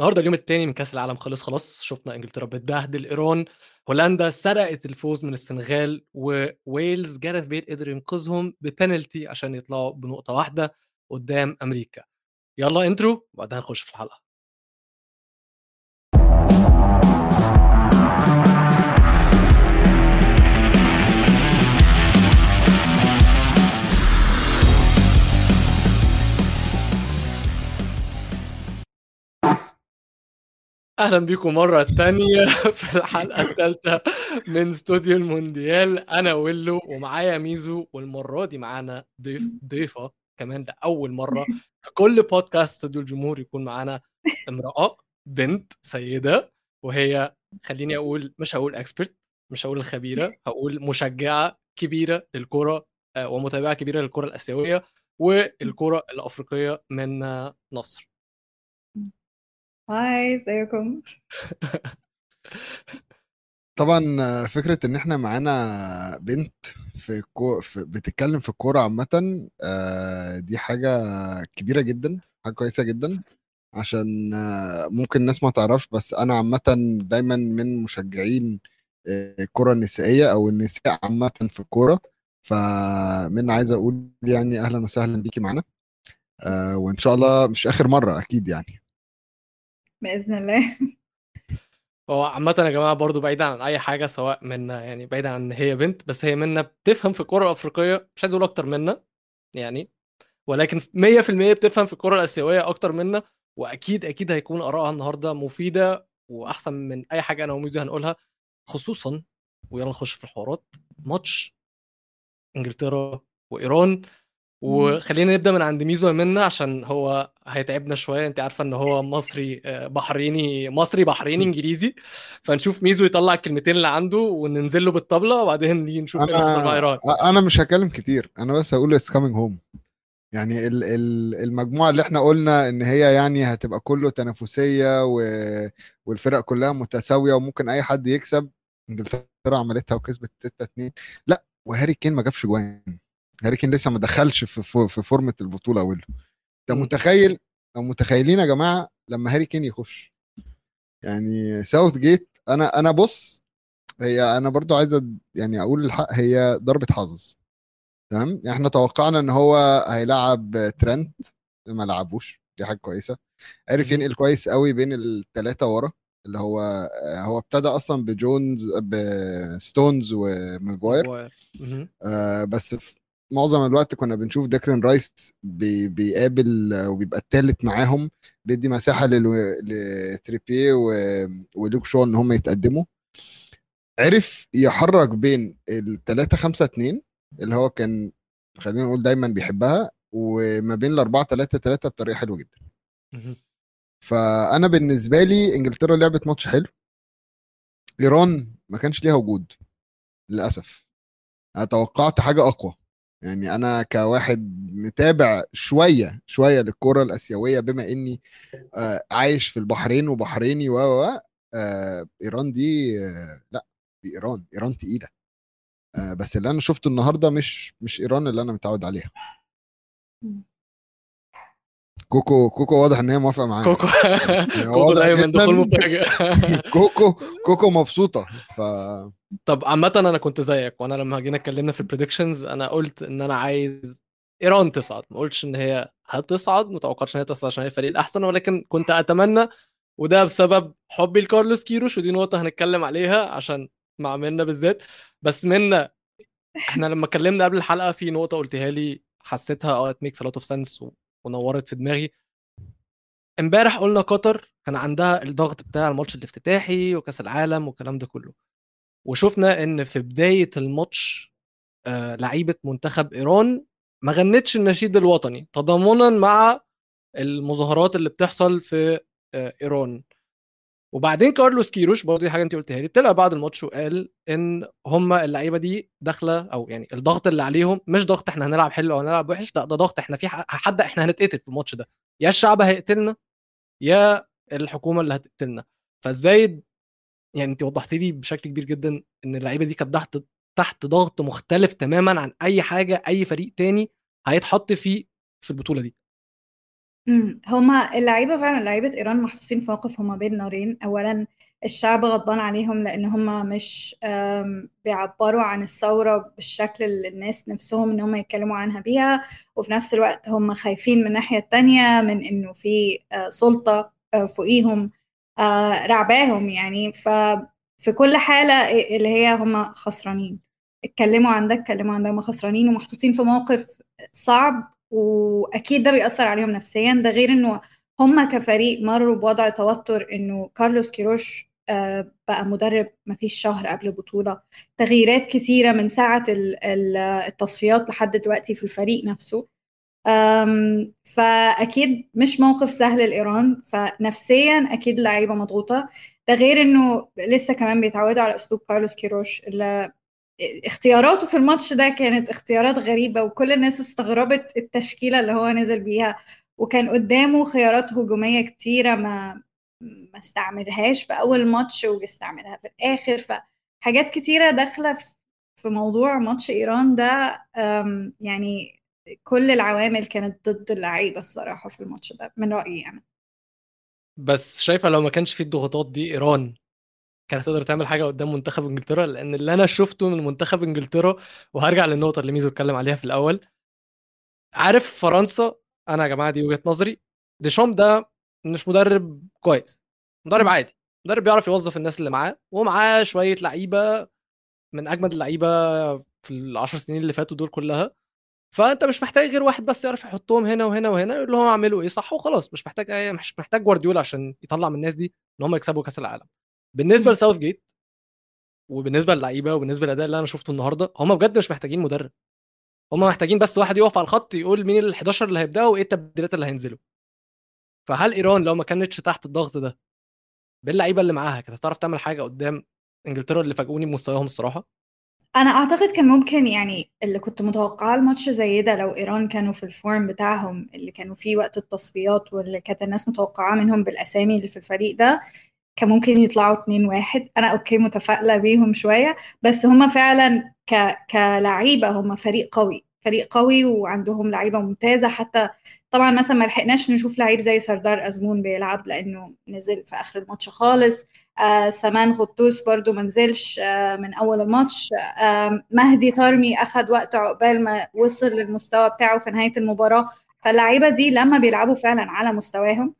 النهارده اليوم الثاني من كأس العالم خلص خلاص شفنا إنجلترا بتبهدل إيران هولندا سرقت الفوز من السنغال وويلز جاريث بيل قدر ينقذهم ببنالتي عشان يطلعوا بنقطة واحدة قدام أمريكا. يلا intro وبعدها نخش في الحلقة. أهلا بيكم مرة تانية في الحلقة الثالثه من استوديو المونديال. أنا ويلو ومعايا ميزو والمرة دي معانا ضيف ضيفة كمان لاول مرة في كل بودكاست استوديو الجمهور يكون معانا امرأة بنت سيدة وهي خليني أقول مش هقول expert مش هقول خبيرة هقول مشجعة كبيرة للكرة آه، ومتابعة كبيرة للكرة الآسيوية والكرة الأفريقية من نصر. هاي ازيكم؟ طبعا فكرة إن إحنا معانا بنت في, كو... في بتتكلم في الكورة عامة آه، دي حاجة كبيرة جدا حاجة كويسة جدا عشان آه، ممكن الناس ما تعرفش بس أنا عامة دايما من مشجعين آه، الكرة النسائية أو النساء عامة في الكورة فمن عايز أقول يعني أهلا وسهلا بيكي معانا وإن شاء الله مش آخر مرة أكيد يعني. بإذن الله. هو عامة يا جماعة برضو بعيدا عن أي حاجة سواء منا يعني بعيدا عن إن هي بنت بس هي منا بتفهم في الكرة الأفريقية مش عايز أقول أكتر منا يعني ولكن 100% بتفهم في الكرة الآسيوية أكتر منا وأكيد أكيد هيكون آرائها النهاردة مفيدة وأحسن من أي حاجة أنا وميزي هنقولها خصوصا ويلا نخش في الحوارات ماتش إنجلترا وإيران. وخلينا نبدأ من عند ميزو منا عشان هو هيتعبنا شوية. أنت عارفة إن هو مصري آه، بحريني مصري بحريني إنجليزي. فنشوف ميزو يطلع الكلمتين اللي عنده وننزل له بالطبلة وبعدين نيجي نشوف إيه اللي مع إيران. أنا مش هكلم كتير. أنا بس هقول it's coming home يعني المجموعة اللي إحنا قلنا إن هي يعني هتبقى كله تنافسية و... والفرق كلها متساوية وممكن أي حد يكسب. إنجلترا عملتها وكسبت 6 2 لا وهاري كين ما جابش جوان. هاري كين لسه ما دخلش في في فورمة البطولة أوله أنت متخيل أو متخيلين يا جماعة لما هاري كين يخش؟ يعني ساوث جيت أنا أنا بص هي أنا برضو عايز يعني أقول الحق هي ضربة حظ. تمام؟ يعني إحنا توقعنا إن هو هيلعب ترنت ما لعبوش. دي حاجة كويسة. عرف ينقل كويس قوي بين الثلاثه ورا اللي هو هو ابتدى أصلا بجونز بستونز وماجواير. آه بس معظم الوقت كنا بنشوف ديكلان رايس بي بيقابل وبيبقى الثالث معاهم بيدي مساحة لتريبيه ولوك شو إن هم يتقدموا. عرف يحرك بين ال 3 5 2 اللي هو كان خلينا نقول دايما بيحبها وما بين ال 4 3 3 بطريقة حلوة جدا. فأنا بالنسبة لي إنجلترا لعبت ماتش حلو. إيران ما كانش ليها وجود للأسف. أنا توقعت حاجة أقوى. يعني أنا كواحد متابع شوية شوية للكرة الآسيوية بما إني آه، عايش في البحرين وبحريني و آه، إيران دي آه، لأ دي إيران إيران تقيلة. بس اللي أنا شفته النهارده مش مش إيران اللي أنا متعود عليها. كوكو كوكو واضح إن هي موافقة معايا. كوكو يعني كوكو دايما دخول مفاجئ كوكو كوكو مبسوطة. ف طب عامة أنا كنت زيك وأنا لما جينا اتكلمنا في ال predictions أنا قلت إن أنا عايز إيران تصعد ما قلتش إن هي هتصعد ما توقعتش إن هي تصعد عشان هي الفريق الأحسن ولكن كنت أتمنى وده بسبب حبي لكارلوس كيروش ودي نقطة هنتكلم عليها عشان مع منا بالذات. بس منا إحنا لما اتكلمنا قبل الحلقة في نقطة قلتها لي حسيتها آه it makes a lot of sense ونورت في دماغي. امبارح قلنا قطر كان عندها الضغط بتاع الماتش الافتتاحي وكأس العالم والكلام ده كله. وشفنا إن في بداية الماتش آه لعيبة منتخب إيران ما غنتش النشيد الوطني تضامنا مع المظاهرات اللي بتحصل في آه إيران. وبعدين كارلوس كيروش برضه دي حاجة انت قلتها لي طلع بعد الماتش وقال إن هم اللعيبة دي داخلة أو يعني الضغط اللي عليهم مش ضغط إحنا هنلعب حلو أو هنلعب وحش لا ده ضغط إحنا في حد إحنا هنتقتل في الماتش ده يا الشعب هيقتلنا يا الحكومة اللي هتقتلنا. فإزاي يعني انت وضحت لي بشكل كبير جدا إن اللعيبة دي كانت تحت تحت ضغط مختلف تماما عن أي حاجة أي فريق تاني هيتحط فيه في البطولة دي. إمم هما اللعيبة فعلا لعيبة إيران محطوطين في موقف هما بين نارين. أولا الشعب غضبان عليهم لأن هما مش آم، بيعبروا عن الثورة بالشكل اللي الناس نفسهم إن هما يتكلموا عنها بيها. وفي نفس الوقت هما خايفين من الناحية التانية من إنه في آه، سلطة آه، فوقيهم. رعباهم يعني. ففي كل حالة اللي هي هما خسرانين. اتكلموا عن ده اتكلموا عن ده هما خسرانين ومحطوطين في موقف صعب وأكيد ده بيأثر عليهم نفسيا. ده غير إنه هم كفريق مروا بوضع توتر إنه كارلوس كيروش آه، بقى مدرب مفيش شهر قبل البطولة. تغييرات كثيرة من ساعة ال- ال- التصفيات لحد دلوقتي في الفريق نفسه. أم، فأكيد مش موقف سهل لإيران. فنفسيا أكيد اللعيبة مضغوطة. ده غير إنه لسه كمان بيتعودوا على أسلوب كارلوس كيروش. اللي اختياراته في الماتش ده كانت اختيارات غريبة وكل الناس استغربت التشكيلة اللي هو نزل بيها. وكان قدامه خيارات هجومية كتيرة ما ما استعملهاش في أول ماتش وبيستعملها في الآخر. فحاجات كتيرة داخلة في- موضوع ماتش إيران ده يعني كل العوامل كانت ضد اللعيبة الصراحة في الماتش ده من رأيي يعني بس شايفة لو ما كانش في الضغوطات دي إيران كانت تقدر تعمل حاجة قدام منتخب إنجلترا؟ لأن اللي أنا شفته من منتخب إنجلترا وهرجع للنقطة اللي ميزو اتكلم عليها في الأول عارف فرنسا؟ أنا يا جماعة دي وجهة نظري ديشام ده مش مدرب كويس مدرب. عادي مدرب بيعرف يوظف الناس اللي معاه ومعاه شوية لعيبة من أجمد اللعيبة في العشر سنين اللي فاتوا دول كلها. فأنت مش محتاج غير واحد بس يعرف يحطهم هنا وهنا وهنا يقول لهم اعملوا إيه صح وخلاص. مش محتاج أي مش محتاج جوارديولا عشان يطلع من الناس دي إن هم يكسبوا كأس العالم. بالنسبة. لساوث جيت وبالنسبة للعيبة وبالنسبة للأداء اللي أنا شفته النهارده هم بجد مش محتاجين مدرب. هم محتاجين بس واحد يقف على الخط يقول مين ال 11 اللي هيبدأوا وإيه التبديلات اللي هينزلوا. فهل إيران لو ما كانتش تحت الضغط ده باللعيبة اللي معاها كانت هتعرف تعمل حاجة قدام إنجلترا اللي فاجئوني بمستواهم الصراحة؟ أنا أعتقد كان ممكن يعني اللي كنت متوقعاه الماتش زي ده لو إيران كانوا في ال form بتاعهم اللي كانوا فيه وقت التصفيات واللي كانت الناس متوقعاه منهم بالأسامي اللي في الفريق ده كان ممكن يطلعوا 2-1 أنا okay متفائلة بيهم شوية بس هما فعلا ك... كلعيبة هما فريق قوي فريق قوي وعندهم لعيبة ممتازة. حتى طبعا مثلا ما لحقناش نشوف لعيب زي سردار أزمون بيلعب لأنه نزل في آخر الماتش خالص. سمان غطوس برضو ما نزلش آه من أول الماتش. آه مهدي طارمي أخد وقت عقبال ما وصل للمستوى بتاعه في نهاية المباراة. فاللعيبة دي لما بيلعبوا فعلا على مستواهم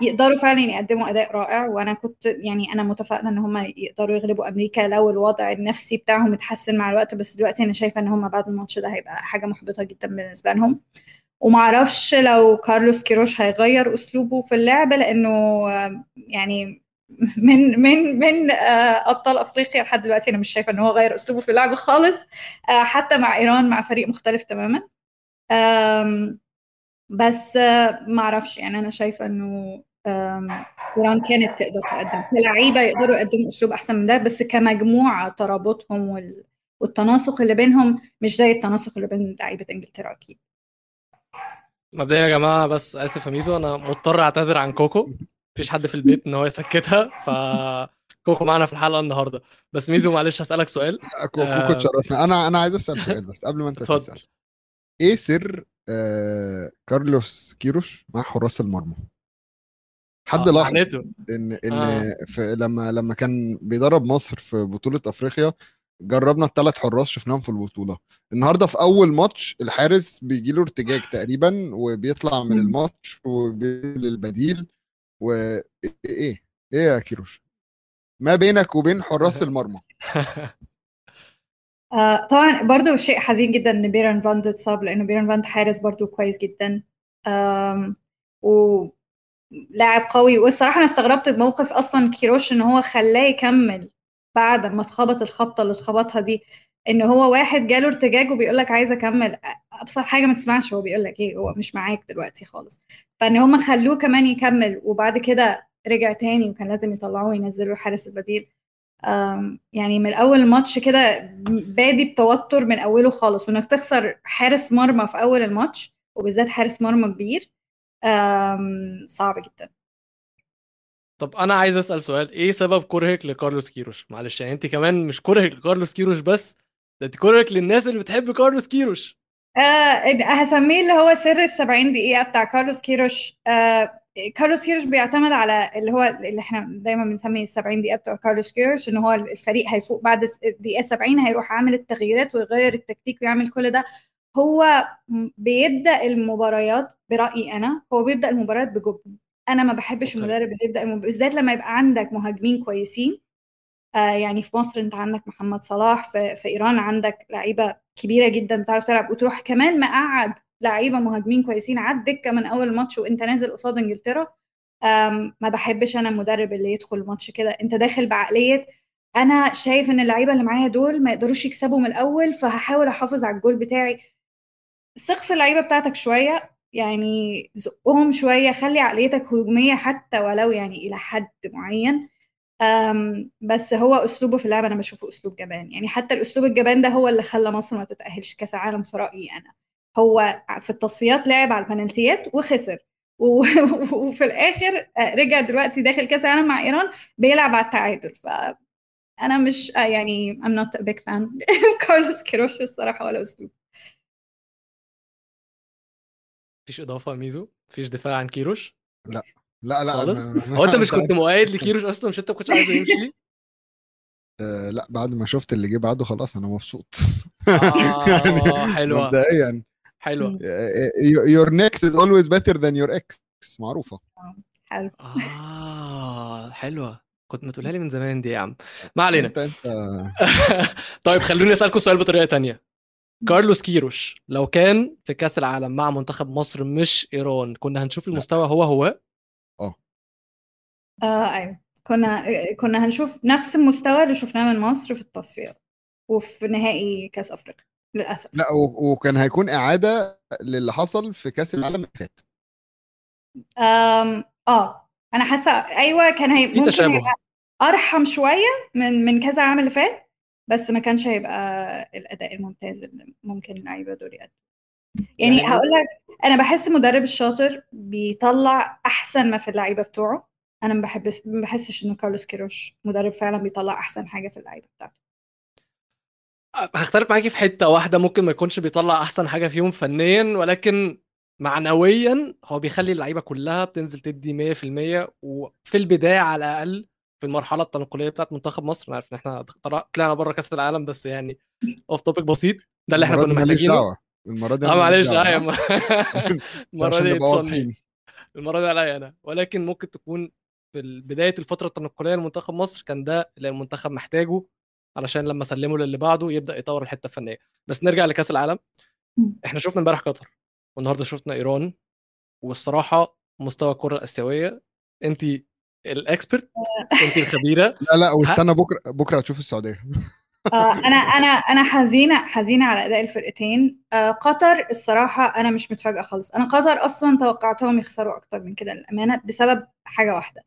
يقدروا فعلا يقدموا أداء رائع. وأنا كنت يعني أنا متفائلة إن هم يقدروا يغلبوا أمريكا. لو الوضع النفسي بتاعهم اتحسن مع الوقت بس دلوقتي أنا شايفة إن هم بعد الماتش ده هيبقى حاجة محبطة جدا بالنسبة لهم. ومعرفش لو كارلوس كيروش هيغير أسلوبه في اللعب لأنه يعني من من من آه، أبطال أفريقيا لحد دلوقتي أنا مش شايفة إن هو غير أسلوبه في اللعب خالص. آه، حتى مع إيران مع فريق مختلف تماما. بس آه، معرفش يعني أنا شايفة إنه إيران كانت تقدر تقدم. كلعيبه يقدروا يقدموا أسلوب أحسن من ده بس كمجموعة ترابطهم وال... والتناسق اللي بينهم مش زي التناسق اللي بين لعيبة إنجلترا أكيد. مبدئيا يا جماعة بس اسف يا ميزو أنا مضطر أعتذر عن كوكو. مفيش حد في البيت إن هو يسكتها ف كوكو معانا في الحلقة النهارده بس ميزو معلش هسألك سؤال آه. كوكو تشرفنا أنا أنا عايز أسأل سؤال بس قبل ما أنت. تسأل إيه سر آه كارلوس كيروش مع حراس المرمى حد آه، لاحظ لعنته. ان إن آه. في لما لما كان بيدرب مصر في بطولة أفريقيا جربنا الثلاث حراس شفناهم في البطولة النهارده في أول ماتش الحارس بيجي له ارتجاج تقريبا وبيطلع من. الماتش وبينزل البديل وايه إيه؟ إيه يا كيروش؟ ما بينك وبين حراس المرمى. آه طبعا برضو شيء حزين جدا إن بيرانفاند اتصاب لأنه بيرانفاند حارس برضو كويس جدا. ولاعب قوي. والصراحة أنا استغربت بموقف أصلا كيروش إن هو خلاه يكمل بعد ما اتخبط الخبطة اللي اتخبطها دي. إن هو واحد جاله ارتجاج وبيقول لك عايز أكمل أبسط حاجة ما تسمعش هو بيقول لك إيه هو مش معاك دلوقتي خالص. فإن هم خلوه كمان يكمل وبعد كده رجع تاني وكان لازم يطلعوه وينزلوا الحارس البديل. يعني من أول الماتش كده بادي بتوتر من أوله خالص وإنك تخسر حارس مرمى في أول الماتش وبالذات حارس مرمى كبير صعب جدا. طب أنا عايز أسأل سؤال إيه سبب كرهك لكارلوس كيروش؟ معلش يعني أنت كمان مش كرهك لكارلوس كيروش بس ده كرهك للناس اللي بتحب كارلوس كيروش آه هسميه اللي هو سر ال 70 دقيقة بتاع كارلوس كيروش آه كارلوس كيروش بيعتمد على اللي هو اللي إحنا دايما بنسميه ال 70 دقيقة بتوع كارلوس كيروش إن هو الفريق هيفوق بعد الدقيقة 70 هيروح عامل التغييرات ويغير التكتيك ويعمل كل ده هو بيبدأ المباريات برأيي أنا هو بيبدأ المباريات بجبن أنا ما بحبش. المدرب اللي يبدأ. بالذات لما يبقى عندك مهاجمين كويسين يعني في مصر انت عندك محمد صلاح في, في إيران عندك لعيبة كبيرة جدا بتعرف تلعب وتروح كمان مقعد لعيبة مهاجمين كويسين على الدكه من أول ماتش وأنت نازل قصاد إنجلترا. ما بحبش أنا المدرب اللي يدخل الماتش كده. أنت داخل بعقلية أنا شايف إن اللعيبة اللي معايا دول ما يقدروش يكسبوا من الأول فهحاول أحافظ على الجول بتاعي. ثق في اللعيبة بتاعتك شوية يعني زقهم شوية خلي عقليتك هجومية حتى ولو يعني إلى حد معين. بس هو أسلوبه في اللعبة أنا بشوفه أسلوب جبان. يعني حتى الأسلوب الجبان ده هو اللي خلى مصر ما تتأهلش كأس العالم في رأيي أنا. هو في التصفيات لعب على البنالتيات وخسر. وفي الآخر آه، رجع دلوقتي داخل كأس العالم مع إيران بيلعب على التعادل. فانا مش آه، يعني I'm not a big fan كارلوس كيروش الصراحة ولا اسلوب مفيش إضافة ميزو؟ مفيش دفاع عن كيروش؟ لا. لا خالص؟ أنا- أنا- هو انت مش كنت مؤيد لكيروش أصلا؟ مش انت ما كنتش عايزه يمشي؟ آه، لا بعد ما شفت اللي جه بعده خلاص أنا مبسوط. آه حلوة. مبدئيا. حلوة. your next is always better than your ex. معروفة. حلو. آه حلوة. كنت ما تقولها لي من زمان دي يا عم. ما علينا. انت انت. طيب خلوني أسألكم سؤال بطريقة تانية. كارلوس كيروش لو كان في كأس العالم مع منتخب مصر مش إيران كنا هنشوف المستوى هو هو؟ آه أيوه. كنا كنا هنشوف نفس المستوى اللي شفناه من مصر في التصفيات وفي نهائي كأس أفريقيا للأسف. لا و- وكان هيكون إعادة للي حصل في كأس العالم اللي فات. آه. أنا حاسة أيوه كان هي في ممكن تشابه. أرحم شوية من من كأس العالم اللي فات بس ما كانش هيبقى الأداء الممتاز اللي ممكن اللعيبة دول يقدموا يعني, يعني- هقول لك أنا بحس المدرب الشاطر بيطلع أحسن ما في اللعيبة بتوعه. أنا ما بحبش ما بحسش إنه كارلوس كيروش مدرب فعلا بيطلع أحسن حاجة في اللعيبة بتاعته. هختلف معاكي في حتة واحدة ممكن ما يكونش بيطلع أحسن حاجة فيهم فنيا ولكن معنويا هو بيخلي اللعيبة كلها بتنزل تدي 100% وفي البداية على الأقل في المرحلة التنقلية بتاعت منتخب مصر أنا عارف إن إحنا طلع- طلعنا بره كأس العالم بس يعني off topic بسيط ده اللي إحنا كنا محتاجينه. المرة دي آه أنا معلش بس المرة دي المرة دي عليا أنا. ولكن ممكن تكون في بداية الفترة التنقلية لمنتخب مصر كان ده اللي المنتخب محتاجه علشان لما سلمه للي بعده يبدأ يطور الحتة الفنية. بس نرجع لكأس العالم. إحنا شفنا امبارح قطر والنهاردة شفنا إيران والصراحة مستوى الكرة الآسيوية انت الاكسبرت انت الخبيرة. لا لا واستنى بكرة بكرة هتشوف السعودية. آه، أنا أنا أنا حزينة حزينة على أداء الفرقتين. آه، قطر الصراحة أنا مش متفاجئة خالص. أنا قطر أصلا توقعتهم يخسروا أكتر من كده للأمانة بسبب حاجة واحدة.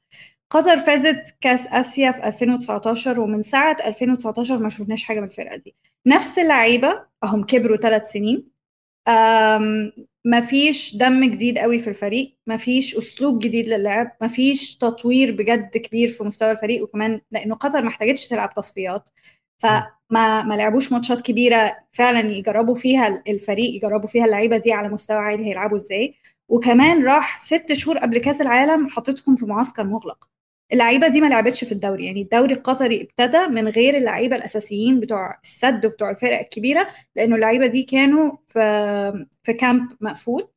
قطر فازت كأس آسيا في 2019 ومن ساعة 2019 ما شفناش حاجة من الفرقة دي. نفس اللعيبة هم كبروا ثلاث سنين. مفيش دم جديد قوي في الفريق مفيش أسلوب جديد للعب مفيش تطوير بجد كبير في مستوى الفريق وكمان لأنه قطر ما احتاجتش تلعب تصفيات. فما ما لعبوش ماتشات كبيرة فعلا يجربوا فيها الفريق يجربوا فيها اللعيبة دي على مستوى عالي هيلعبوا إزاي. وكمان راح ست شهور قبل كأس العالم حطتهم في معسكر مغلق. اللعيبة دي ما لعبتش في الدوري يعني الدوري القطري ابتدى من غير اللعيبة الأساسيين بتوع السد وبتوع الفرق الكبيرة لأنه اللعيبة دي كانوا في في كامب مقفول.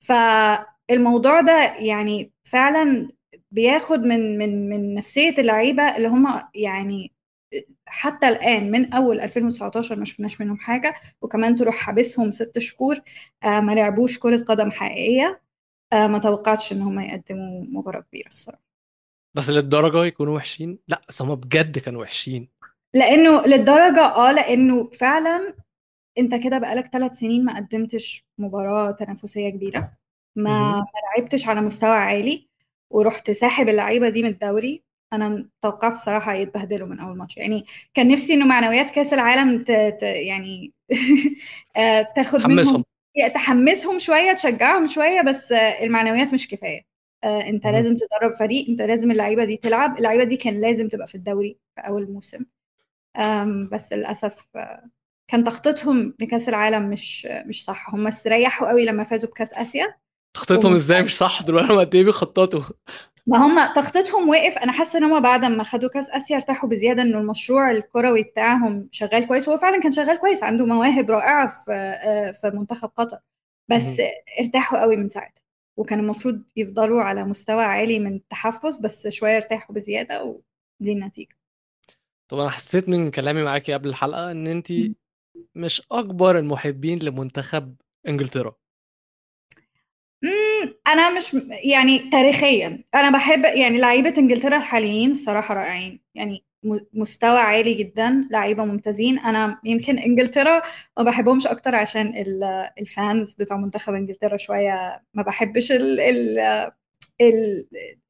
فالموضوع ده يعني فعلا بياخد من من من نفسية اللعيبة اللي هم يعني حتى الآن من أول 2019 ما شفناش منهم حاجة وكمان تروح حابسهم ست شهور آه ما لعبوش كرة قدم حقيقية. آه ما توقعتش إن هم يقدموا مباراة كبيرة الصراحة. بس للدرجة يكونوا وحشين؟ لا بس هم بجد كانوا وحشين. لأنه للدرجة آه لأنه فعلا أنت كده بقالك ثلاث سنين ما قدمتش مباراة تنافسية كبيرة. ما. ما لعبتش على مستوى عالي ورحت ساحب اللعيبة دي من الدوري. أنا توقعت الصراحة يتبهدلوا من أول ماتش. يعني كان نفسي إنه معنويات كأس العالم ت... ت... يعني آه، تاخد منهم تحمسهم. شوية تشجعهم شوية بس المعنويات مش كفاية. آه، أنت. لازم تدرب فريق أنت لازم اللعيبة دي تلعب. اللعيبة دي كان لازم تبقى في الدوري في أول موسم. بس للأسف آه، كان تخطيطهم لكأس العالم مش مش صح. هم استريحوا قوي لما فازوا بكأس آسيا. تخطيطهم إزاي مش صح؟ دول هم قد إيه بيخططوا؟ ما هم تخطيطهم وقف. أنا حاسة إن هم بعد ما خدوا كأس آسيا ارتاحوا بزيادة إنه المشروع الكروي بتاعهم شغال كويس. هو فعلا كان شغال كويس عنده مواهب رائعة في آه، في منتخب قطر. بس ارتاحوا قوي من ساعتها وكان المفروض يفضلوا على مستوى عالي من التحفظ بس شوية ارتاحوا بزيادة ودي النتيجة. طب أنا حسيت من كلامي معاكي قبل الحلقة إن انت مش أكبر المحبين لمنتخب إنجلترا. امم أنا مش يعني تاريخيا أنا بحب يعني لعيبة إنجلترا الحاليين الصراحه رائعين يعني مستوى عالي جدا لعيبة ممتازين أنا يمكن إنجلترا ما بحبهمش أكتر عشان الفانز بتوع منتخب إنجلترا شوية ما بحبش ال ال ال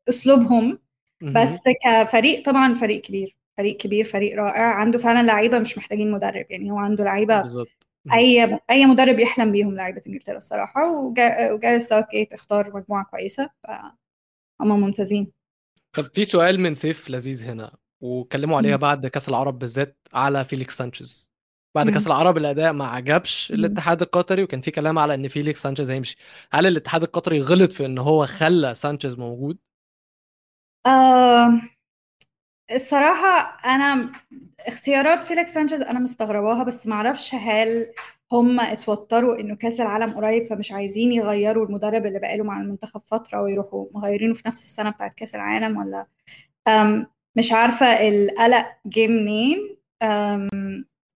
أسلوبهم بس كفريق طبعا فريق كبير فريق كبير فريق رائع عنده فعلا لعيبة مش محتاجين مدرب يعني هو عنده لعيبة بالظبط. أي أي مدرب يحلم بيهم لعيبة إنجلترا الصراحة وجاريث ساوث جيت اختار مجموعة كويسة فهم ممتازين. طب في سؤال من سيف لذيذ هنا وكلموا عليها بعد كأس العرب بالذات على فيليكس سانشيز. بعد كأس العرب الأداء ما عجبش الاتحاد القطري وكان في كلام على إن فيليكس سانشيز هيمشي. هل الاتحاد القطري غلط في إن هو خلى سانشيز موجود؟ آه الصراحة أنا اختيارات فيليكس سانشيز أنا مستغرباها بس معرفش هل هم اتوتروا إنه كأس العالم قريب فمش عايزين يغيروا المدرب اللي بقاله مع المنتخب فترة ويروحوا مغيرينه في نفس السنة بتاعت كأس العالم ولا؟ مش عارفة القلق جه منين.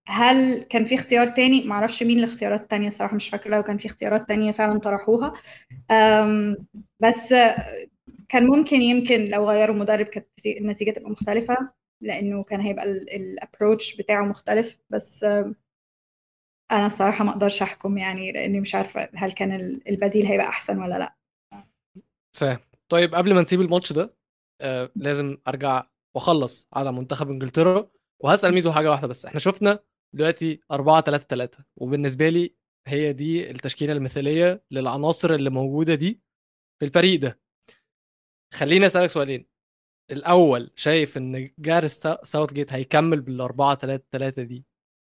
هل كان في اختيار تاني؟ معرفش مين الاختيارات التانية الصراحة مش فاكرة لو كان في اختيارات تانية فعلا طرحوها. بس كان ممكن يمكن لو غيروا مدرب كانت النتيجة تبقى مختلفة لأنه كان هيبقى الابروتش بتاعه مختلف بس أنا الصراحة ما أقدرش أحكم يعني لأني مش عارفة هل كان البديل هيبقى أحسن ولا لأ. فاهم. طيب قبل ما نسيب الماتش ده آه لازم أرجع وأخلص على منتخب إنجلترا وهسأل ميزو حاجة واحدة بس. إحنا شفنا دلوقتي 4 3 3 وبالنسبة لي هي دي التشكيلة المثالية للعناصر اللي موجودة دي في الفريق ده. خليني أسألك سؤالين. الأول شايف إن جارس ساوث جيت هيكمل بالأربعة 3 3 دي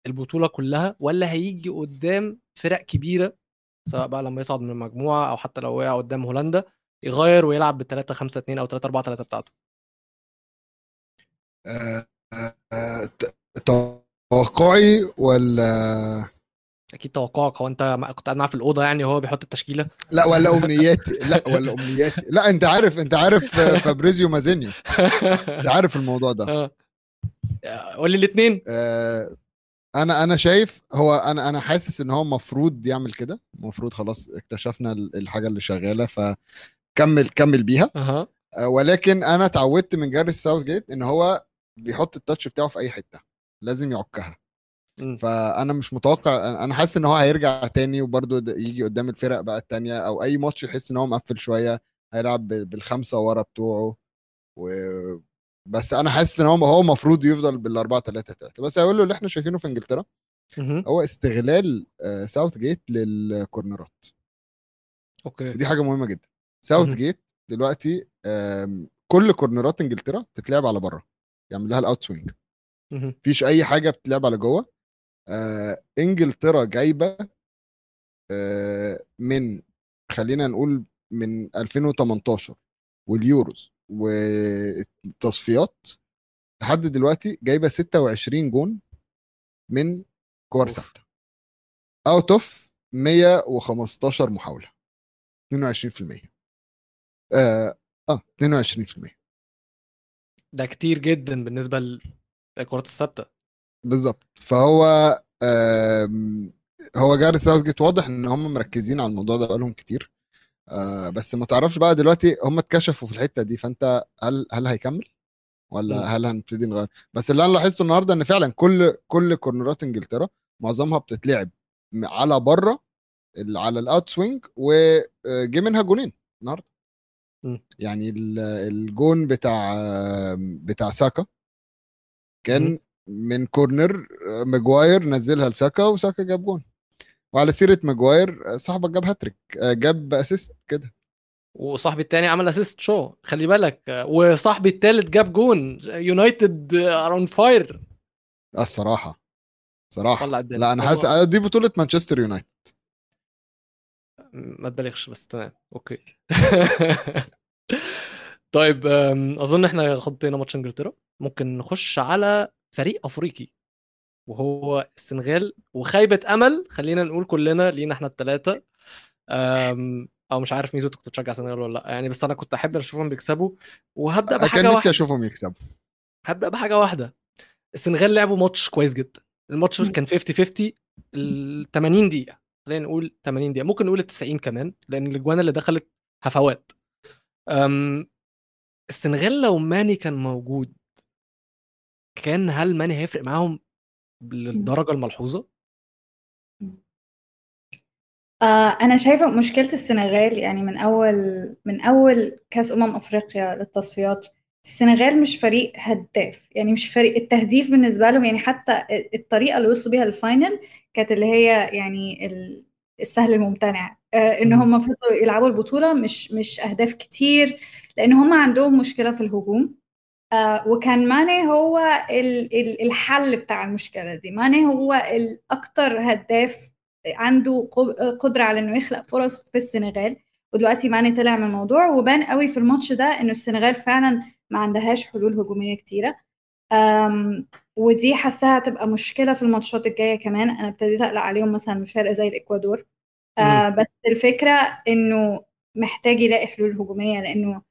البطولة كلها ولا هيجي قدام فرق كبيرة سواء بقى لما يصعد من المجموعة أو حتى لو وقع قدام هولندا يغير ويلعب بال 3 5 2 أو 3 4 3 بتاعته؟ أه أه توقعي ولا أكيد توقعك هو أنت كنت قاعد معاه في الأوضة يعني وهو بيحط التشكيلة؟ لا ولا امنياتي لا ولا امنياتي لا أنت عارف أنت عارف فابريزيو مازينيو. أنت عارف الموضوع ده. آه. قول لي الاثنين آه أنا أنا شايف هو أنا أنا حاسس إن هو المفروض يعمل كده. المفروض خلاص اكتشفنا الحاجة اللي شغالة فكمل كمل بيها. أه. ولكن أنا اتعودت من جاريس ساوث جيت إن هو بيحط التاتش بتاعه في أي حتة. لازم يعكها. فأنا مش متوقع أنا حاسس إن هو هيرجع تاني وبرده يجي قدام الفرق بقى التانية أو أي ماتش يحس إن هو مقفل شوية هيلعب بالخمسة ورا بتوعه و بس أنا حاسس إن هو هو المفروض يفضل بالأربعة 3 3 بس هقول له اللي إحنا شايفينه في إنجلترا هو استغلال ساوث جيت للكورنرات. Okay. دي حاجة مهمة جدا. ساوث جيت دلوقتي كل كورنرات إنجلترا تتلعب على بره يعمل لها ال out swing. مفيش أي حاجة بتلعب على جوه. آه إنجلترا جايبة آه من خلينا نقول من 2018 واليوروز والتصفيات لحد دلوقتي جايبة 26 جون من كور ثابته out of 115 محاولة. 22% آه آه 22% ده كتير جدا بالنسبة للكرات الثابتة. بالظبط. فهو هو جاريث ساوثجيت واضح إن هم مركزين على الموضوع ده بقالهم كتير. آه، بس ما تعرفش بقى دلوقتي هم اتكشفوا في الحتة دي فأنت هل هل هيكمل؟ ولا م. هل هنبتدي نغير؟ بس اللي أنا لاحظته النهارده إن فعلا كل كل كورنرات إنجلترا معظمها بتتلعب على بره على ال out swing وجي منها جونين النهارده. يعني الجون بتاع بتاع ساكا كان من كورنر ماجواير نزلها لساكا وساكا جاب جون. وعلى سيرة ماجواير صاحبك جاب هاتريك جاب assist كده. وصاحبي التاني عمل assist شو؟ خلي بالك. وصاحبي التالت جاب جون. يونايتد are on fire الصراحة. صراحة. لا أنا حاسس آه، دي بطولة مانشستر يونايتد. ما تبالغش بس تمام. okay. طيب أظن إحنا غطينا ماتش إنجلترا. ممكن نخش على فريق أفريقي وهو السنغال وخيبه أمل خلينا نقول كلنا لينا إحنا الثلاثه أو مش عارف ميزو كنت بتشجع السنغال ولا لأ؟ يعني بس أنا كنت أحب أشوفهم بيكسبوا وهبدأ كان بحاجة نفسي واحدة. أشوفهم يكسبوا. هبدأ بحاجة واحدة. السنغال لعبوا ماتش كويس جدا. الماتش. كان 50 50 ال 80 دقيقة. خلينا نقول 80 دقيقة. ممكن نقول ال 90 كمان لأن الأجوان اللي دخلت هفوات. السنغال لو ماني كان موجود كان هل ماني هيفرق معاهم للدرجة الملحوظة؟ آه أنا شايفة مشكلة السنغال يعني من أول من أول كأس أمم أفريقيا للتصفيات السنغال مش فريق هداف يعني مش فريق التهديف بالنسبة لهم يعني حتى الطريقة اللي وصلوا بيها الفاينل كانت اللي هي يعني ال- السهل الممتنع. آه إن مم. هم فضلوا يلعبوا البطولة مش مش أهداف كتير لأن هم عندهم مشكلة في الهجوم. وكان ماني هو ال- ال- الحل بتاع المشكلة دي. ماني هو الأكتر هداف عنده قدرة على إنه يخلق فرص في السنغال. ودلوقتي ماني طلع من الموضوع وبان قوي في الماتش ده إنه السنغال فعلا ما عندهاش حلول هجومية كتيرة. أم ودي حاساها هتبقى مشكلة في الماتشات الجاية كمان. أنا ابتديت أقلق عليهم مثلا من فرق زي الإكوادور. آه بس الفكرة إنه محتاج يلاقي حلول هجومية لأنه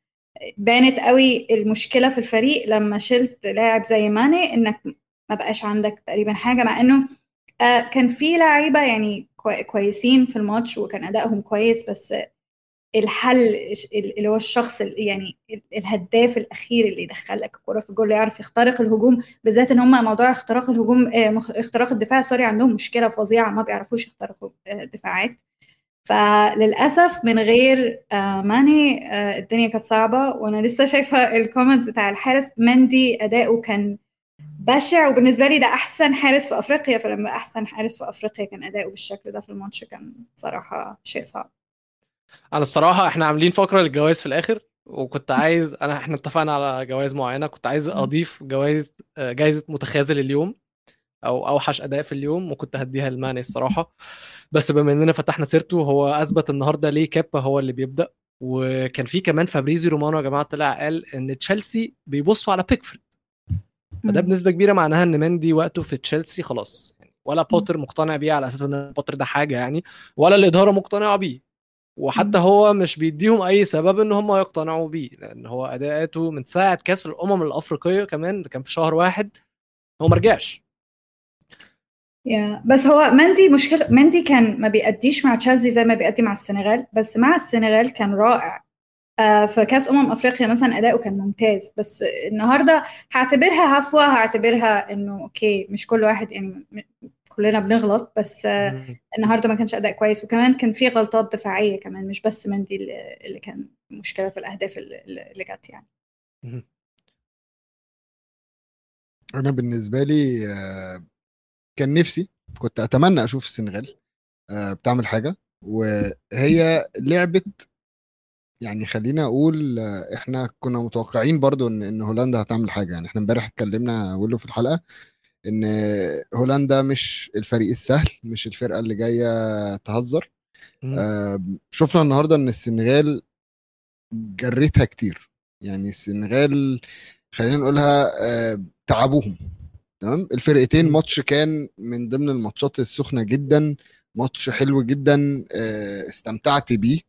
بانت قوي المشكلة في الفريق لما شلت لاعب زي ماني إنك ما بقاش عندك تقريبا حاجة مع إنه آه كان في لعيبة يعني كوي- كويسين في الماتش وكان أدائهم كويس بس الحل اللي هو الشخص ال- يعني ال- الهداف الأخير اللي يدخل لك الكرة في الجول يعرف يخترق الهجوم بالذات إن هم موضوع اختراق الهجوم آه، اختراق الدفاع sorry عندهم مشكلة فظيعة ما بيعرفوش يخترقوا آه، دفاعات. فللأسف من غير آه، ماني آه، الدنيا كانت صعبة وأنا لسه شايفة ال comment بتاع الحارس. مندي أداؤه كان بشع وبالنسبة لي ده أحسن حارس في أفريقيا. فلما أحسن حارس في أفريقيا كان أداؤه بالشكل ده في الماتش كان صراحة شيء صعب. أنا الصراحة إحنا عاملين فقرة للجوائز في الآخر وكنت عايز أنا إحنا اتفقنا على جوائز معينة. كنت عايز أضيف جوائز آه، جائزه متخاذل اليوم أو أوحش أداء في اليوم وكنت هديها لماني الصراحة. بس بما إننا فتحنا سيرته هو أثبت النهارده ليه كابا هو اللي بيبدأ. وكان في كمان فابريزي رومانو يا جماعة طلع قال إن تشيلسي بيبصوا على بيكفورد. فده. بنسبة كبيرة معناها إن مندي وقته في تشيلسي خلاص. يعني ولا بوتر مقتنع بيه على أساس إن بوتر ده حاجة يعني ولا الإدارة مقتنعة بيه. وحتى. هو مش بيديهم أي سبب إن هم يقتنعوا بيه لأن هو أداءاته من ساعة كأس الأمم الأفريقية كمان كان في شهر واحد هو ما رجعش. yeah بس هو مندي مشكلة مندي كان ما بيأديش مع تشيلسي زي ما بيأدي مع السنغال بس مع السنغال كان رائع. آه في كأس أمم أفريقيا مثلا أداؤه كان ممتاز. بس النهاردة هعتبرها هفوة هعتبرها إنه أوكي مش كل واحد يعني كلنا بنغلط بس آه مم. النهاردة ما كانش أداء كويس. وكمان كان في غلطات دفاعية كمان مش بس مندي اللي كان مشكلة في الأهداف اللي جت يعني. أنا بالنسبة لي آه، كان نفسي كنت أتمنى أشوف السنغال آه، بتعمل حاجة. وهي لعبت يعني خلينا أقول آه، إحنا كنا متوقعين برضو إن إن هولندا هتعمل حاجة. يعني إحنا امبارح اتكلمنا ولو في الحلقة إن هولندا مش الفريق السهل مش الفرقة اللي جاية تهزر. آه، شفنا النهارده إن السنغال جرتها كتير. يعني السنغال خلينا نقولها آه، تعبوهم. تمام؟ الفرقتين. ماتش كان من ضمن الماتشات السخنة جدا ماتش حلو جدا آه، استمتعت بيه.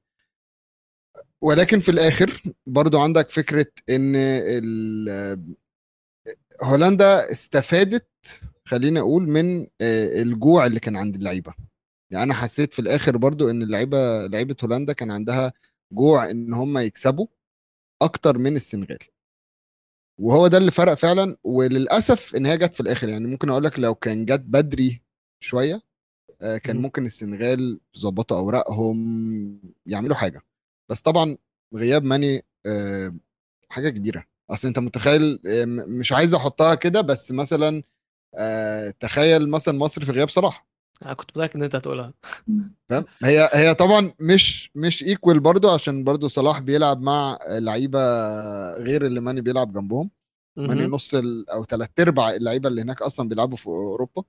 ولكن في الآخر برضو عندك فكرة إن هولندا استفادت خلينا أقول من آه، الجوع اللي كان عند اللعيبة. يعني أنا حسيت في الآخر برضو إن اللعيبة لعيبة هولندا كان عندها جوع إن هم يكسبوا أكتر من السنغال. وهو ده اللي فرق فعلا وللأسف إن هي جت في الآخر. يعني ممكن أقول لك لو كان جت بدري شوية آه، كان مم. ممكن السنغال يظبطوا أوراقهم يعملوا حاجة. بس طبعا غياب ماني آه، حاجة كبيرة. أصل أنت متخيل آه، مش عايز أحطها كده بس مثلا تخيل مثلا مصر في غياب صلاح. أنا كنت متأكد إن أنت هتقولها فاهم هي هي طبعا مش مش ايكوال برضو عشان برضو صلاح بيلعب مع لعيبة غير اللي ماني بيلعب جنبهم ماني. نص ال- أو ثلاث أرباع اللعيبة اللي هناك أصلا بيلعبوا في أوروبا.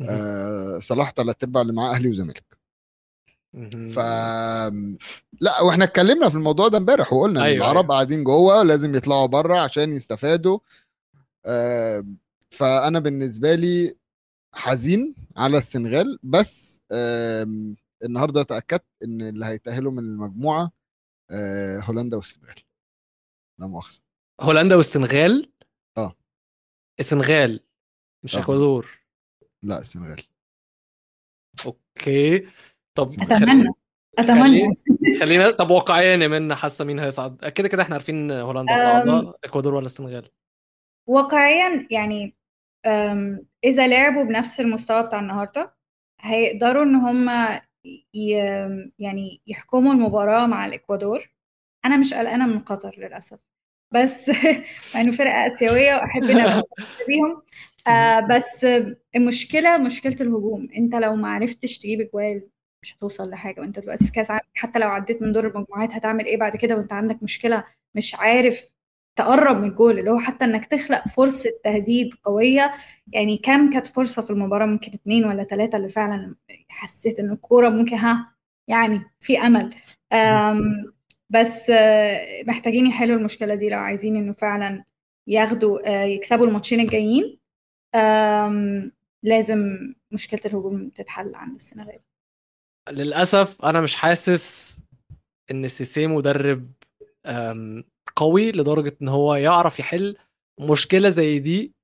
آه صلاح ثلاث أرباع اللي معاه أهلي وزمالك. ف لا وإحنا اتكلمنا في الموضوع ده امبارح وقلنا إن أيوة، العرب أيوة. قاعدين جوه لازم يطلعوا بره عشان يستفادوا آه فأنا بالنسبة لي حزين على السنغال بس النهارده اتاكدت إن اللي هيتأهلوا من المجموعة آه هولندا والسنغال. لا مؤاخذة. هولندا والسنغال؟ آه. السنغال مش آه. إكوادور. لا السنغال. أوكي. طب اتمنى أتمنى. خلي- خلينا طب واقعيا يا منى حاسة مين هيصعد. كده كده إحنا عارفين هولندا. صاعدة إكوادور ولا السنغال. واقعيا يعني إذا لعبوا بنفس المستوى بتاع النهارده هيقدروا إن هم ي- يعني يحكموا المباراة مع الإكوادور. أنا مش قلقانة من قطر للأسف. بس مع إنه فرقة آسيوية وأحب ان بيهم. آه بس المشكلة مشكلة الهجوم. أنت لو ما عرفتش تجيب اجوال مش هتوصل لحاجة. وأنت دلوقتي في كأس عالم حتى لو عديت من دور المجموعات هتعمل إيه بعد كده؟ وأنت عندك مشكلة مش عارف تقرب من الجول اللي هو حتى إنك تخلق فرصة تهديد قوية. يعني كم كانت فرصة في المباراة؟ ممكن اتنين ولا تلاتة اللي فعلا حسيت إن الكورة ممكن ها يعني في أمل. أم بس آه، محتاجين يحلوا المشكلة دي لو عايزين إنه فعلا ياخدوا آه، يكسبوا الماتشين الجايين. لازم مشكلة الهجوم تتحل عند السنغال. للأسف أنا مش حاسس إن سيسي مدرب قوي لدرجة إن هو يعرف يحل مشكلة زي دي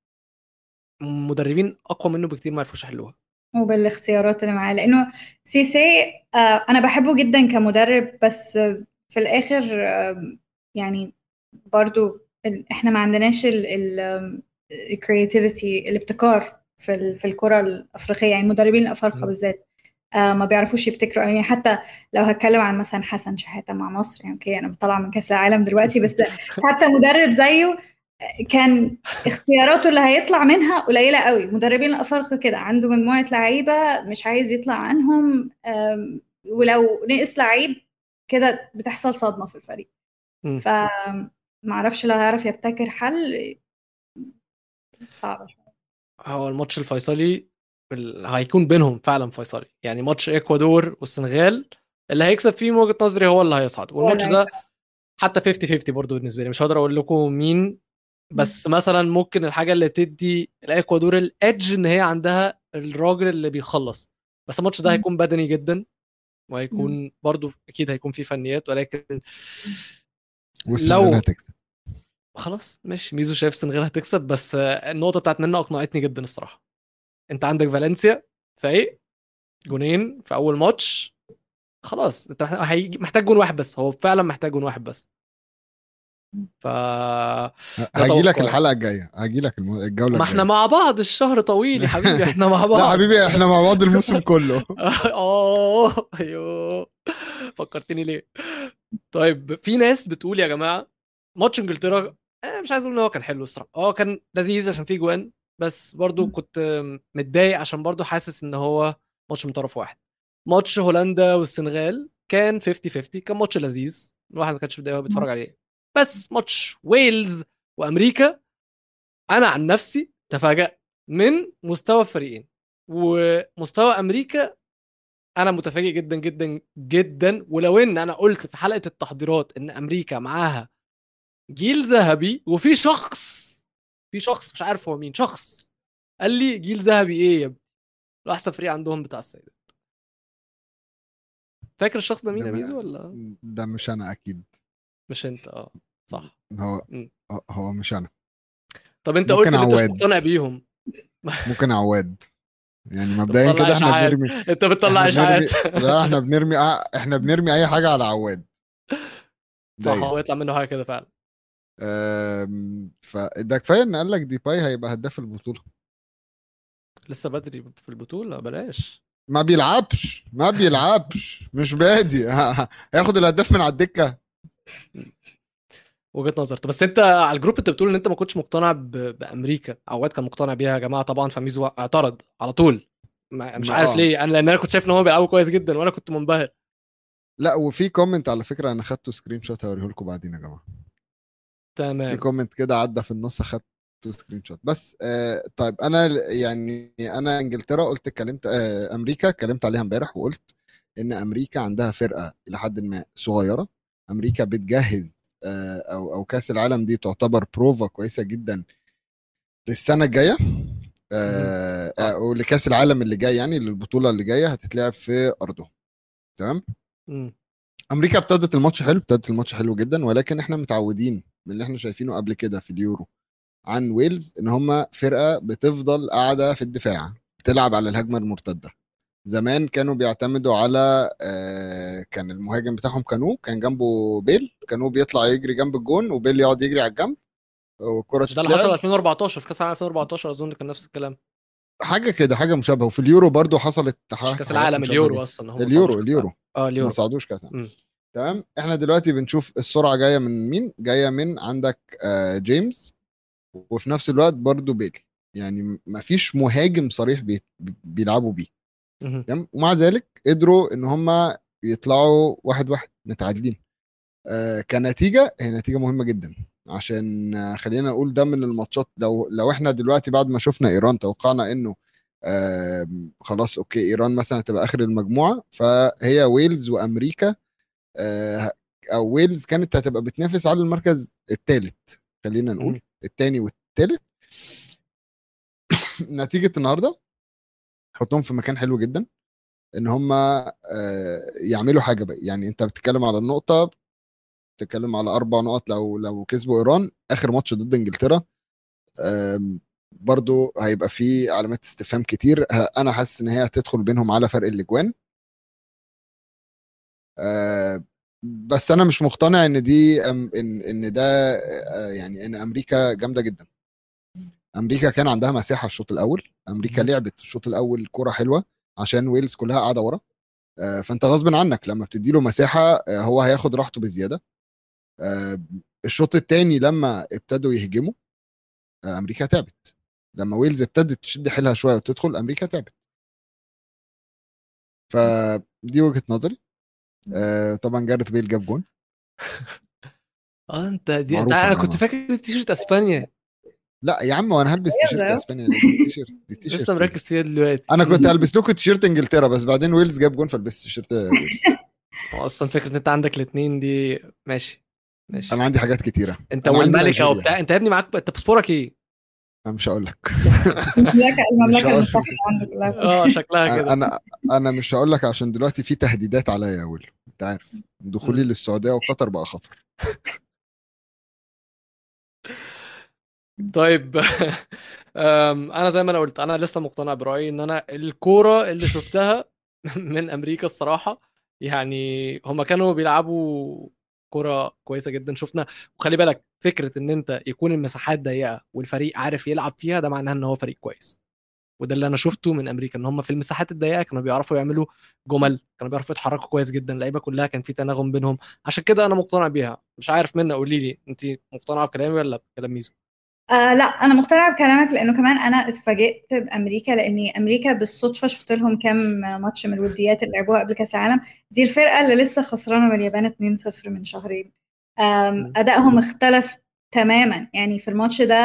مدربين أقوى منه بكتير ما عرفوش يحلوها وبالاختيارات اللي معاه لأنه سيسي آه، أنا بحبه جدا كمدرب بس آه، في الآخر آه، يعني برضو إحنا ما عندناش ال creativity الابتكار في في الكرة الأفريقية يعني المدربين الأفارقة. بالذات ما بيعرفوش يبتكروا. يعني حتى لو هتكلم عن مثلا حسن شحاتة مع مصر يعني okay أنا بطلع من كأس العالم دلوقتي بس حتى مدرب زيه كان اختياراته اللي هيطلع منها قليلة قوي. مدربين الأفارقة كده عنده مجموعة لعيبة مش عايز يطلع عنهم ولو نقص لعيب كده بتحصل صدمة في الفريق. مم. فمعرفش لو هيعرف يبتكر حل صعبة شوية. هو الماتش الفيصلي ال- هيكون بينهم فعلا فيصلي. يعني ماتش إكوادور والسنغال اللي هيكسب فيه من وجهة نظري هو اللي هيصعد. والماتش ده حتى 50 50 برضه بالنسبة لي. مش هقدر أقول لكم مين بس مثلا ممكن الحاجة اللي تدي الإكوادور الإدج إن هي عندها الراجل اللي بيخلص. بس الماتش ده. هيكون بدني جدا وهيكون برضه أكيد هيكون فيه فنيات ولكن والسنغال لو- هتكسب. خلاص ماشي. ميزو شايف السنغال هتكسب بس النقطة بتاعت منى أقنعتني جدا الصراحة. انت عندك فالنسيا فايق جونين في أول ماتش خلاص انت محتاج- جون واحد بس هو فعلا محتاج جون واحد بس. ف هاجي لك. الحلقة الجاية هاجي لك الجولة ما إحنا مع بعض الشهر طويل يا حبيبي إحنا مع بعض. لا حبيبي إحنا مع بعض الموسم كله. آه أيوه. فكرتني ليه. طيب في ناس بتقول يا جماعة ماتش إنجلترا آه، مش عايز أقول إن هو كان حلو الصراحة آه كان لذيذ عشان فيه جوان بس برضو كنت متضايق عشان برضو حاسس إن هو ماتش من طرف واحد. ماتش هولندا والسنغال كان 50 50 كان ماتش لذيذ الواحد ما كانش متضايق وهو بيتفرج عليه. بس ماتش ويلز وأمريكا أنا عن نفسي تفاجأت من مستوى الفريقين. ومستوى أمريكا أنا متفاجئ جدا جدا جدا. ولو إن أنا قلت في حلقة التحضيرات إن أمريكا معاها جيل ذهبي وفي شخص في شخص مش عارف هو مين شخص. قال لي جيل ذهبي إيه يا ابني؟ احسن فريق عندهم بتاع السيدات. فاكر الشخص ده مين يا ميزو ولا؟ ده مش أنا أكيد. مش أنت آه صح. هو مم. هو مش أنا. طب أنت قلت إن أنت مش. مقتنع بيهم. ممكن عواد. يعني مبدئيا كده إحنا إشاعات. بنرمي أنت بتطلع اشاعات بنرمي- لا إحنا بنرمي إحنا بنرمي أي حاجة على عواد. صح. هو يطلع منه حاجة كده فعلا. فده كفاية إن قال لك ديباي هيبقى هداف البطولة. لسه بدري في البطولة؟ بلاش. ما بيلعبش ما بيلعبش. مش بادي. هياخد الهداف من على الدكة. وجهة نظر. طب بس أنت على ال group أنت بتقول إن أنت ما كنتش مقتنع ب... بأمريكا. عواد كان مقتنع بيها يا جماعة. طبعا فميزو اعترض على طول. ما مش عارف آه. ليه. أنا لأن أنا كنت شايف إن هم بيلعبوا كويس جدا وأنا كنت منبهر. لا وفي comment على فكرة أنا خدته screenshot هوريه لكم بعدين يا جماعة. في تمام comment كده عدى في النص أخدت screenshot بس آه طيب أنا يعني أنا إنجلترا قلت اتكلمت آه أمريكا اتكلمت عليها امبارح وقلت إن أمريكا عندها فرقة إلى حد ما صغيرة. أمريكا بتجهز آه أو أو كأس العالم دي تعتبر بروفا كويسة جدا للسنة الجاية. آه آه ولكأس العالم اللي جاي يعني للبطولة اللي جاية هتتلعب في أرضهم. تمام. أمريكا ابتدت الماتش حلو ابتدت الماتش حلو جدا ولكن إحنا متعودين من اللي إحنا شايفينه قبل كده في اليورو عن ويلز إن هم فرقة بتفضل قاعدة في الدفاع بتلعب على الهجمة المرتدة. زمان كانوا بيعتمدوا على آه كان المهاجم بتاعهم كانو كان جنبه بيل كانو بيطلع يجري جنب الجون وبيل يقعد يجري على الجنب والكره ده اللي حصل تتلعب. 2014 في كأس العالم 2014 أظن كان نفس الكلام. حاجة كده حاجة مشابهة. وفي اليورو برضو حصلت مش كأس العالم اليورو. أصلا هم اليورو ما اليورو. آه ما اليورو صعدوش كأس. تمام؟ إحنا دلوقتي بنشوف السرعة جاية من مين؟ جاية من عندك آه جيمس وفي نفس الوقت برضو بيل. يعني ما فيش مهاجم صريح بي بيلعبوا بيه. تمام؟ ومع ذلك قدروا إن هم يطلعوا واحد واحد متعادلين. آه كنتيجة هي نتيجة مهمة جدا. عشان آه خلينا نقول ده من الماتشات. لو لو إحنا دلوقتي بعد ما شفنا إيران توقعنا إنه آه خلاص okay إيران مثلا هتبقى آخر المجموعة فهي ويلز وأمريكا أو ويلز كانت هتبقى بتنافس على المركز الثالث خلينا نقول. الثاني والثالث نتيجة النهارده حطهم في مكان حلو جدا إن هم يعملوا حاجة بقى. يعني أنت بتتكلم على النقطة بتتكلم على أربع نقط لو لو كسبوا إيران. آخر ماتش ضد إنجلترا برضو هيبقى في علامات استفهام كتير. أنا حاسس إن هي هتدخل بينهم على فرق الأجوان. آه، بس أنا مش مقتنع إن دي ان إن ده آه، يعني إن أمريكا جامدة جدا. أمريكا كان عندها مساحة الشوط الأول أمريكا. لعبت الشوط الأول كرة حلوة عشان ويلز كلها قاعدة ورا. آه، فأنت غصب عنك لما بتدي له مساحة آه، هو هياخد راحته بزيادة. آه، الشوط الثاني لما ابتدوا يهجموا آه، أمريكا تعبت. لما ويلز ابتدت تشد حيلها شوية وتدخل أمريكا تعبت. فدي وجهة نظري. آه، طبعا جاريث بيل جاب جون آه أنت دي أنت أنا كنت فاكر تيشرت أسبانيا لا يا عم وأنا هلبس تيشيرت. أسبانيا تيشيرت لسه. مركز فيها دلوقتي أنا كنت هلبس لكم تيشيرت إنجلترا بس بعدين ويلز جاب جون فلبست تيشيرت ويلز أصلا فكرة إن أنت عندك الاثنين دي ماشي ماشي أنا عندي حاجات كتيرة أنت والملكة. وبتاع أنت يا ابني معاك انت باسبورك إيه؟ أنا مش هقول لك. المملكة. المتحدة عنده كلها آه شكلها كده. أنا أنا مش هقول لك عشان دلوقتي في تهديدات عليا يا ويل أنت عارف. دخولي. للسعودية وقطر بقى خطر. طيب. أنا زي ما أنا قلت أنا لسه مقتنع برأيي إن أنا الكورة اللي شفتها من أمريكا الصراحة يعني هما كانوا بيلعبوا كوره كويسة جدا شفنا. وخلي بالك فكرة إن أنت يكون المساحات ضيقة والفريق عارف يلعب فيها ده معناه إن هو فريق كويس. وده اللي أنا شفته من أمريكا إن هم في المساحات الضيقة كانوا بيعرفوا يعملوا جمل كانوا بيعرفوا يتحركوا كويس جدا اللعيبة كلها كان في تناغم بينهم. عشان كده أنا مقتنع بيها. مش عارف منى قولي لي انت مقتنعة بكلامي ولا بكلام ميزو؟ آه لا أنا مقتنعة بكلامك لأنه كمان أنا اتفاجئت بأمريكا لأني أمريكا بالصدفة شفت لهم كام ماتش من الوديات اللي لعبوها قبل كأس العالم. دي الفرقة اللي لسه خسرانة من اليابان 2-0 من شهرين. أدائهم اختلف تماما. يعني في الماتش ده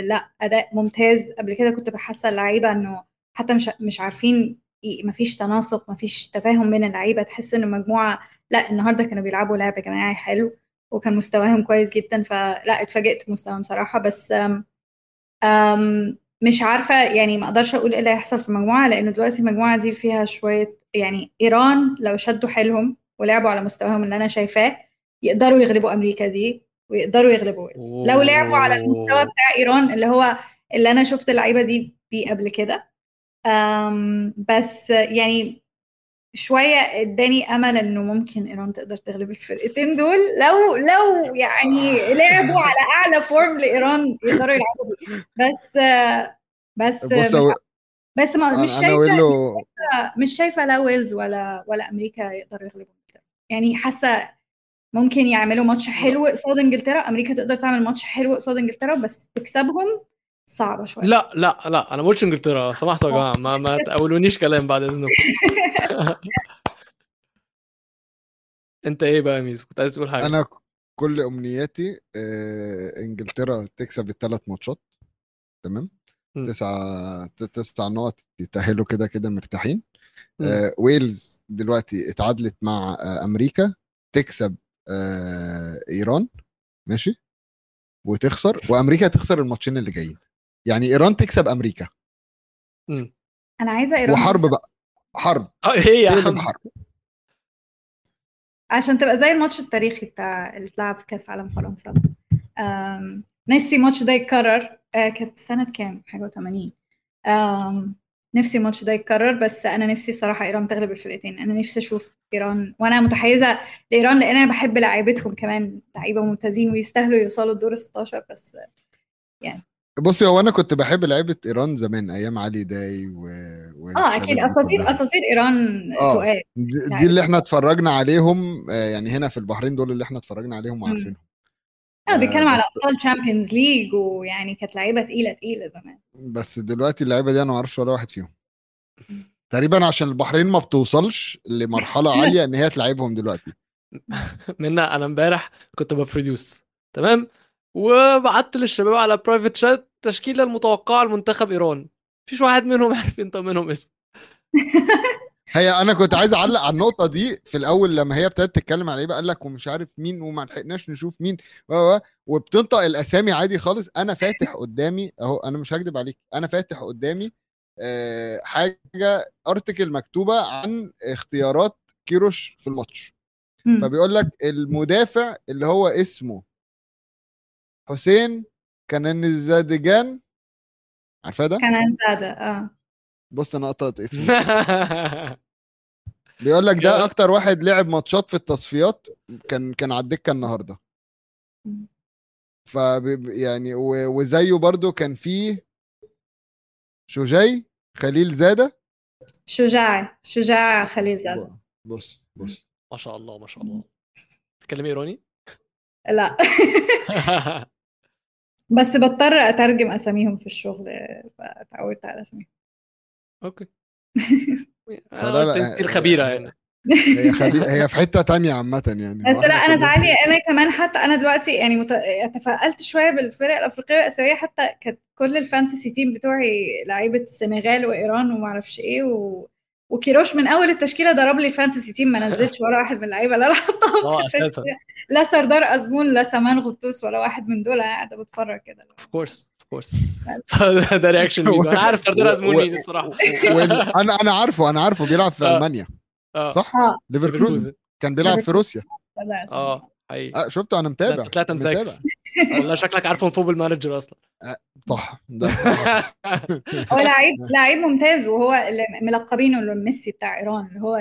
لا أداء ممتاز. قبل كده كنت بحس اللعيبة إنه حتى مش مش عارفين مفيش تناسق مفيش تفاهم بين اللعيبة. تحس ان المجموعه لا النهارده كانوا بيلعبوا لعب جماعي حلو. وكان مستواهم كويس جدا فلا اتفاجئت بمستواهم صراحة. بس آم، آم، مش عارفة يعني ما أقدرش أقول إيه اللي هيحصل في المجموعه لأنه دلوقتي المجموعة دي فيها شوية يعني إيران لو شدوا حيلهم ولعبوا على مستواهم اللي أنا شايفاه يقدروا يغلبوا أمريكا دي ويقدروا يغلبوا ويلز. لو لعبوا على المستوى. بتاع إيران اللي هو اللي أنا شفت اللعيبة دي بيه قبل كده. أم، بس يعني شوية اداني أمل إنه ممكن إيران تقدر تغلب الفرقتين دول. لو لو يعني لعبوا على أعلى form لإيران يقدروا يلعبوا بس بس هو- بس ما مش شايفه مش شايفة لا ويلز ولا ولا أمريكا يقدروا يغلبوا. يعني حاسة ممكن يعملوا ماتش حلو قصاد إنجلترا. أمريكا تقدر تعمل ماتش حلو قصاد إنجلترا بس تكسبهم صعبة شوية. لا لا لا أنا ما قلتش إنجلترا لو سمحتوا يا جماعة ما ما تقولونيش كلام بعد إذنكم. أنت إيه بقى يا ميزو؟ كنت عايز تقول حاجة. أنا كل أمنياتي آه، إنجلترا تكسب الثلاث ماتشات تمام. تسعة ت- تسع نقط يتأهلوا كده كده مرتاحين. آه ويلز دلوقتي اتعادلت مع آه أمريكا تكسب آه إيران ماشي؟ وتخسر وأمريكا تخسر الماتشين اللي جايين. يعني إيران تكسب أمريكا. أنا عايزة إيران وحرب تكسب. بقى. حرب. آه إيه يا تقلب عم حرب. عشان تبقى زي الماتش التاريخي بتاع اللي اتلعب في كأس عالم فرنسا. نفسي الماتش ده يتكرر. آه، كانت سنة كام؟ حاجة و80 نفسي الماتش ده يتكرر بس أنا نفسي الصراحة إيران تغلب الفرقتين. أنا نفسي أشوف إيران وأنا متحيزة لإيران لأن أنا بحب لعيبتهم كمان لعيبة ممتازين ويستاهلوا يوصلوا الدور ال 16 بس بصي هو أنا كنت بحب لعيبة إيران زمان أيام علي داي و... آه أكيد. أساطير أساطير إيران آه. تقال. دي, دي اللي إحنا اتفرجنا عليهم آه، يعني هنا في البحرين دول اللي إحنا اتفرجنا عليهم وعارفينهم. آه بيتكلم على بس- أبطال Champions League ويعني كانت لعيبة تقيلة تقيلة زمان. بس دلوقتي اللعيبة دي أنا ما أعرفش ولا واحد فيهم. تقريبا عشان البحرين ما بتوصلش لمرحلة عالية إن هي تلعبهم دلوقتي. منا أنا إمبارح كنت ببرودوس تمام؟ وبعت للشباب على private chat تشكيله المتوقعه لمنتخب إيران. مفيش واحد منهم عارف ينطق منهم اسم. هي أنا كنت عايز أعلق على النقطة دي في الأول لما هي ابتدت تتكلم على إيه قال لك ومش عارف مين وما لحقناش نشوف مين و و وبتنطق الأسامي عادي خالص. أنا فاتح قدامي أهو أنا مش هكدب عليك أنا فاتح قدامي آه، حاجة article مكتوبة عن اختيارات كيروش في الماتش. فبيقول لك المدافع اللي هو اسمه حسين كان الزادجان عارفاه ده؟ كان زاده آه. بص أنا قطعت بيقول لك. ده أكتر واحد لعب ماتشات في التصفيات كان كان على الدكة النهارده. ف يعني وزيه برضو كان في شجاي خليل زادة. شجاع شجاع خليل زادة. بص بص. ما شاء الله ما شاء الله. تتكلمي إيراني؟ لا. بس بضطر أترجم أساميهم في الشغل فتعودت على أساميهم. أوكي. فلا لا، انت الخبيره يعني. هي هي في حتة تانية عامة يعني. بس لا أنا تعالي أنا كمان حتى أنا دلوقتي يعني مت... تفائلت شوية بالفرق الأفريقية والآسيوية حتى كانت كل ال fantasy team بتوعي لعيبة السنغال وإيران وما أعرفش إيه و... وكيروش من أول التشكيلة ضرب لي ال fantasy team ما نزلش ولا واحد من اللعيبة اللي أنا حطاهم آه في أساسا. التشكيلة. لا سردار أزمون لا سمان غطوس ولا واحد من دول قاعدة بتفرج كده. of course of course ده reaction أنا عارف سردار أزمون مين الصراحة. وال- أنا أنا عارفه أنا عارفه بيلعب في آه. ألمانيا. آه. صح؟ آه. ليفركوزن. كان بيلعب في روسيا. أزمون. آه حقيقي. آه شفته أنا متابع. مذاكر. متابع. والله شكلك عارفه Football Manager أصلا. صح ده. هو لعيب لعيب ممتاز وهو اللي ملقبينه ميسي بتاع إيران اللي هو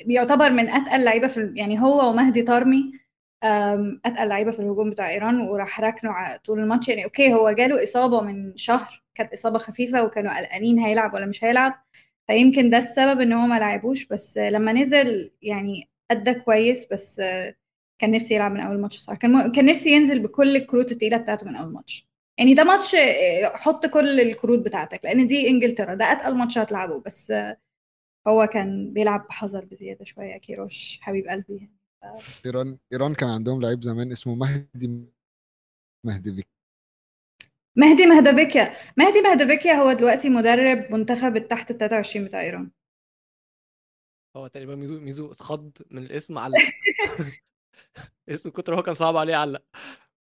اللي بيعتبر من أتقل لعيبة في يعني هو ومهدي طارمي أم، أتقل لعيبة في الهجوم بتاع إيران وراح ركنه طول الماتش. يعني okay هو جاله إصابة من شهر كانت إصابة خفيفة وكانوا قلقانين هيلعب ولا مش هيلعب. فيمكن ده السبب إن هو ما لعبوش. بس لما نزل يعني أدى كويس بس كان نفسي يلعب من أول ماتش صراحة كان م- كان نفسي ينزل بكل الكروت التقيلة بتاعته من أول ماتش يعني ده ماتش آه، حط كل الكروت بتاعتك لأن دي إنجلترا ده أتقل ماتش هتلعبه. بس هو كان بيلعب بحذر بزيادة شوية كيروش حبيب قلبي. إيران إيران كان عندهم لعيب زمان اسمه مهدي مهدي فيك مهدي مهدافيكيا مهدي مهدافيكيا هو دلوقتي مدرب منتخب التحت ال 23 بتاع إيران. هو تقريبا ميزو ميزو اتخض من الاسم علق. اسم من كتر هو كان صعب عليه علق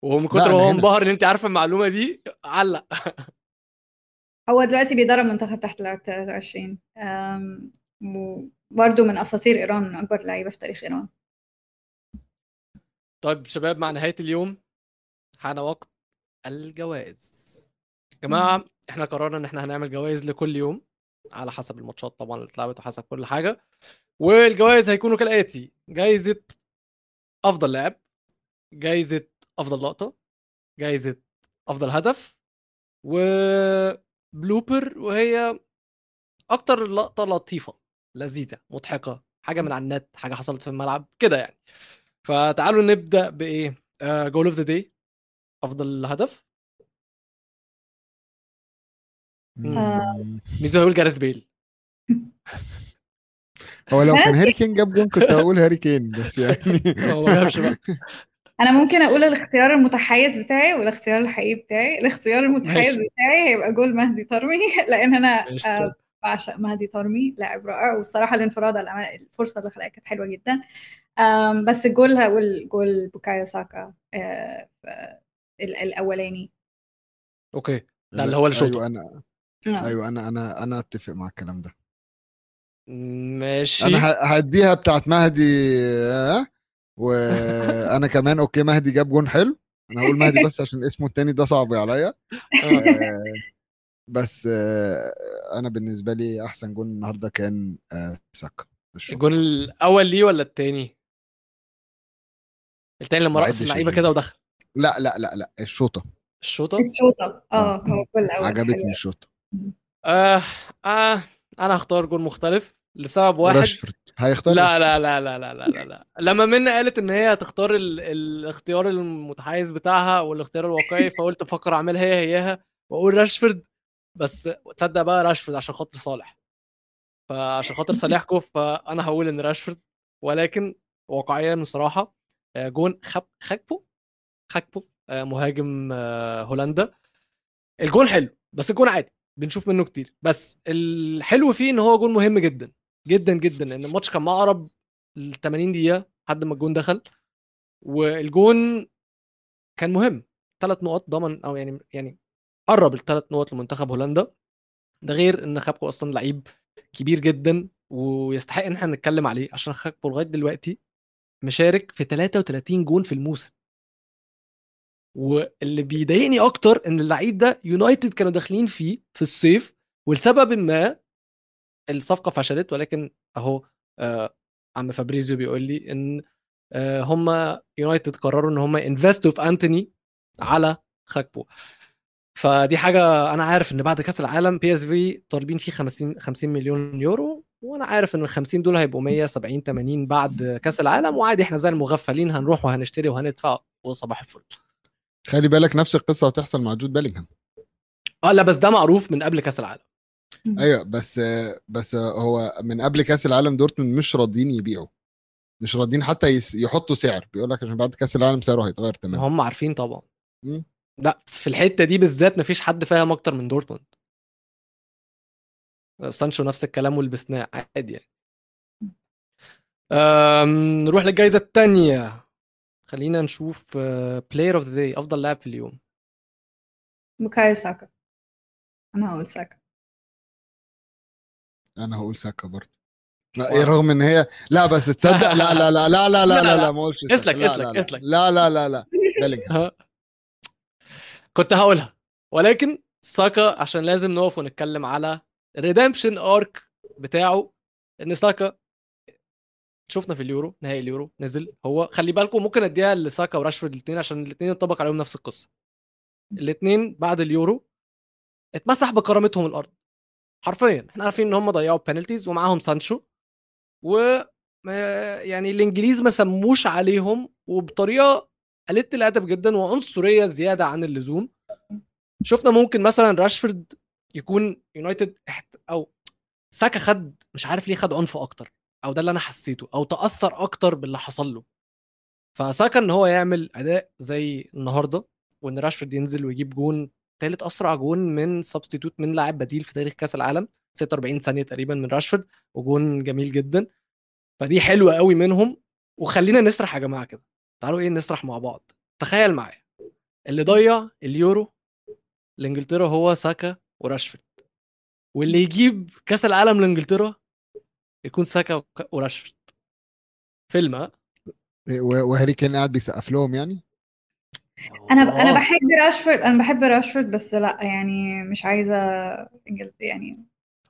وهو من كتر ما هو. انبهر إن أنت عارفه المعلومة دي علق. هو دلوقتي بيدرب منتخب تحت ال 23 أم، وبرضه من أساطير إيران من أكبر اللعيبه في تاريخ إيران. طيب شباب مع نهاية اليوم حان وقت الجوائز. يا جماعة إحنا قررنا إن إحنا هنعمل جوائز لكل يوم على حسب الماتشات طبعا اللي اتلعبت وحسب كل حاجة. والجوائز هيكونوا كالآتي. جايزة أفضل لاعب جايزة أفضل لقطة جايزة أفضل هدف وبلوبر وهي أكتر لقطة لطيفة. لذيذة مضحكة حاجة من على النت حاجة حصلت في الملعب كده يعني. فتعالوا نبدأ بإيه؟ goal of the day أفضل هدف. ميزو هيقول جاريث بيل هو لو كان هاري كين جاب جون كنت هقول هاري كين بس يعني هو ما جابش بقى. أنا ممكن أقول الاختيار المتحيز بتاعي والاختيار الحقيقي بتاعي. الاختيار المتحيز ماشي. بتاعي هيبقى جول مهدي طارمي لأن أنا. آه، بعشق مهدي طارمي لاعب رائع. والصراحة الانفراد على الأمانة- الفرصة اللي خلقها كانت حلوة جدا. بس الجول هقول جول بوكايو ساكا آه، الأولاني. okay. ده اللي هو الشوط. أيوه أنا آه. أيوه أنا أنا أنا أتفق مع الكلام ده. ماشي. أنا هديها بتاعت مهدي آه، وأنا كمان okay مهدي جاب جون حلو. أنا هقول مهدي بس عشان اسمه التاني ده صعب عليا. آه، بس آه، أنا بالنسبة لي أحسن جون النهارده كان آه، ساكا. الجون الأول ليه ولا التاني التاني لما ما رقص اللعيبة. كده ودخل لا لا لا لا الشوطة الشوطة الشوطة آه آه. هو الجول الأول عجبتني. الشوطة آه آه أنا هختار جون مختلف لسبب واحد راشفورد هيختار لا لا لا لا لا لا لا, لا. لما منى قالت إن هي هتختار ال... الاختيار المتحيز بتاعها والإختيار الواقعي فقلت أفكر أعملها هي هياها وأقول راشفورد بس تصدق بقى راشفورد عشان خاطر صالح. فعشان خاطر صالحكم فأنا هقول إن راشفورد ولكن واقعيا بصراحه آه، جون خب خكبو خكبو آه، مهاجم آه، هولندا. الجون حلو بس الجون عادي بنشوف منه كتير. بس الحلو فيه إن هو جون مهم جدا جدا جدا لأن الماتش كان مقرب ل 80 دقيقة لحد ما الجون دخل والجون كان مهم. ثلاث نقط ضمن أو يعني يعني قرب الثلاث نقط لمنتخب هولندا. ده غير إن جاكبو أصلا لعيب كبير جدا ويستحق إن إحنا نتكلم عليه عشان جاكبو لغاية دلوقتي مشارك في 33 جون في الموسم. واللي بيضايقني أكتر إن اللعيب ده يونايتد كانوا داخلين فيه في الصيف ولسبب ما الصفقة فشلت ولكن أهو آه عم فابريزيو بيقول لي إن آه هم يونايتد قرروا إن هم invest وا في انتوني على جاكبو فدي حاجة أنا عارف إن بعد كأس العالم PSV طالبين فيه 50 50 مليون يورو وأنا عارف إن ال 50 دول هيبقوا 170 80 بعد كأس العالم وعادي إحنا زي المغفلين هنروح وهنشتري وهندفع وصباح الفل. خلي بالك نفس القصة هتحصل مع جود بيلينغهام. آه لا بس ده معروف من قبل كأس العالم. أيوه بس بس هو من قبل كأس العالم دورتموند مش راضيين يبيعوا. مش راضيين حتى يس- يحطوا سعر. بيقول لك عشان بعد كأس العالم سعره هيتغير ما تماما. هم عارفين طبعا. مم. لا في الحته دي بالذات مفيش حد فاهم أكتر من دورتموند سانشو نفس الكلام ولبسناه عادي يعني أم، نروح للجائزه الثانية خلينا نشوف player of the day افضل لاعب في اليوم بوكايو ساكا أنا هقول ساكا أنا هقول ساكا برضه لا إيه رغم ان هي لا بس تصدق لا لا لا لا لا لا لا، لا لا. لا ما ساكا. اسلك، لا، اسلك، لا، لا. اسلك. لا لا لا لا بيلينغهام كنت هقولها. ولكن ساكا عشان لازم نقف ونتكلم على ال redemption arc بتاعه إن ساكا شفنا في اليورو نهائي اليورو نزل. هو خلي بالكم ممكن أديها لساكا وراشفورد الاثنين عشان الاثنين ينطبق عليهم نفس القصة. الاثنين بعد اليورو اتمسح بكرامتهم الأرض. حرفيا. إحنا عارفين إن هم ضيعوا penalties ومعاهم سانشو. و ما- يعني الإنجليز ما سموش عليهم وبطريقة قلت الأدب جدا وعنصرية زيادة عن اللزوم. شفنا ممكن مثلا راشفورد يكون يونايتد. أو ساكا خد مش عارف ليه خد عنف أكتر أو ده اللي أنا حسيته أو تأثر أكتر باللي حصل له. فساكا إن هو يعمل أداء زي النهارده وإن راشفورد ينزل ويجيب جون ثالث أسرع جون من substitute من لاعب بديل في تاريخ كأس العالم 46 ثانية تقريبا من راشفورد وجون جميل جدا. فدي حلوة قوي منهم وخلينا نسرح يا جماعة كده. تعالوا إيه نسرح مع بعض. تخيل معايا اللي ضيع اليورو لإنجلترا هو ساكا وراشفورد واللي يجيب كأس العالم لإنجلترا يكون ساكا وراشفورد. فيلم ها؟ إيه، وهاري كين قاعد بيسقف لهم يعني؟ أنا أنا آه. بحب راشفورد أنا بحب راشفورد بس لأ يعني مش عايزة يعني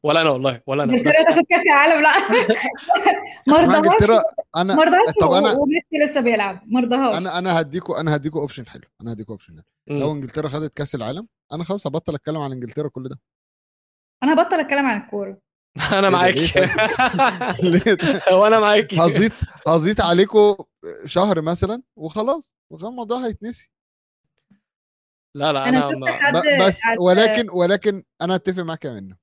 ولا أنا والله ولا أنا. انجلترا تاخد كاس العالم لا. ما رضاهاش أنا ما رضاهاش طب أنا- و- وميسي لسه بيلعب. ما رضاهاش أنا أنا هديكوا أنا هديكوا option حلو. أنا هديكوا option حلو. لو. إنجلترا خدت كأس العالم أنا خلاص هبطل أتكلم عن إنجلترا كل ده. أنا هبطل أتكلم عن الكورة. أنا معاك؟ وأنا معاك. هزيط هزيط عليكم شهر مثلا وخلاص. وخلاص الموضوع هيتنسي. لا لا أنا أنا شفت. حد بس ولكن ولكن أنا أتفق معاك منه مم.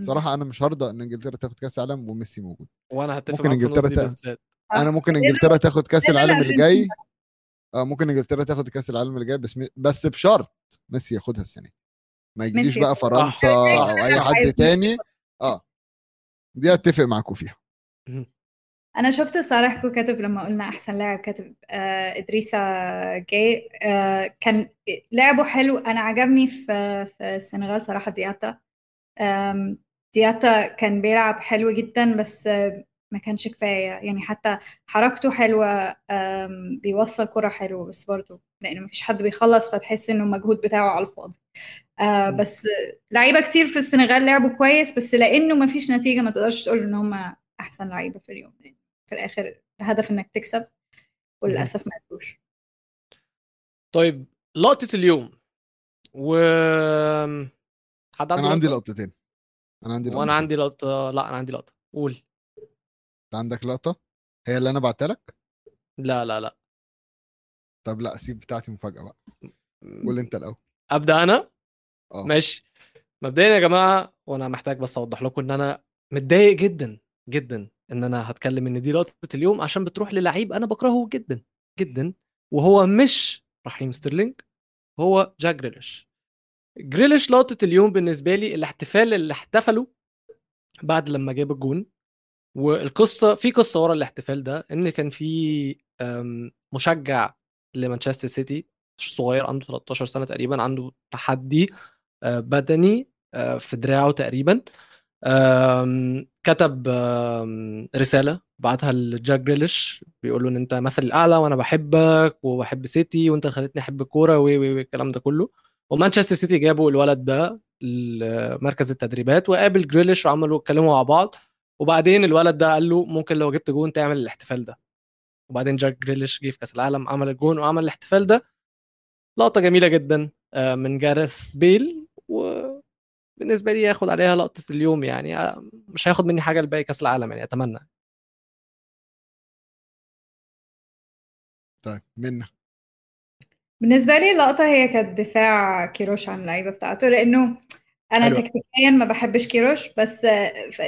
صراحة أنا مش هرضى إن إنجلترا تاخد كأس العالم وميسي موجود. وأنا هتفق ممكن دي تا- بالذات. أنا ممكن؟ إنجلترا تاخد كأس العالم اللي جاي. آه ممكن إنجلترا تاخد كأس العالم اللي جاي بس بس بشرط ميسي ياخدها السنة دي. ما يجيش بقى. فرنسا صح. أو أي حد عايز- تاني. آه. دي اتفق معاكم فيها. أنا شفت صالح كاتب لما قلنا أحسن لاعب كاتب آه إدريسا جاي آه كان لعبه حلو. أنا عجبني في في السنغال صراحة دياتا. دياتا كان بيلعب حلو جدا بس ما كانش كفاية. يعني حتى حركته حلوة آم، بيوصل كرة حلو بس برضه لأنه مفيش حد بيخلص فتحس إنه المجهود بتاعه على الفاضي. آه. بس لعيبة كتير في السنغال لعبوا كويس بس لأنه مفيش نتيجة ما تقدرش تقول إن هم أحسن لعيبة في اليوم. يعني في الآخر الهدف إنك تكسب وللأسف ما قدروش. طيب لقطة اليوم. و حد عنده أنا عندي لقطة؟ لقطتين. أنا عندي لقطتين وأنا عندي لقطة لأ أنا عندي لقطة. قول. أنت عندك لقطة؟ هي اللي أنا بعتها لك؟ لا لا لا. طب لأ سيب بتاعتي مفاجأة بقى. قول أنت الأول. أبدأ أنا؟ آه. ماشي. مبدئيا يا جماعة وأنا محتاج بس أوضح لكم إن أنا متضايق جدا جدا إن أنا هتكلم إن دي لقطة اليوم عشان بتروح للعيب أنا بكرهه جدا جدا. وهو مش رحيم ستيرلينج هو جاك جريليش. جريليش لقطة اليوم بالنسبة لي الاحتفال اللي احتفلوا بعد لما جاب الجون والقصة في قصة ورا الاحتفال ده إن كان في مشجع لمانشستر سيتي صغير عنده 13 سنة تقريبا عنده تحدي آه، بدني آه، في دراعه تقريبا كتب رسالة بعتها لجاك جريليش بيقول له إن أنت مثلي الأعلى وأنا بحبك وبحب سيتي وأنت خليتني أحب الكورة والكلام ده كله. ومانشستر سيتي جابوا الولد ده لمركز التدريبات وقابل جريليش وعملوا اتكلموا مع بعض وبعدين الولد ده قال له ممكن لو جبت جون تعمل الاحتفال ده. وبعدين جاك جريليش جه في كأس العالم عمل الجون وعمل الاحتفال ده. لقطة جميلة جدا آه، من جارث بيل وبالنسبة لي ياخد عليها لقطة اليوم يعني آه، مش هياخد مني حاجة لباقي كأس العالم يعني أتمنى. طيب منا. بالنسبة لي اللقطة هي كانت دفاع كيروش عن اللعيبة بتاعته أنا حلوة. تكتيكيا ما بحبش كيروش بس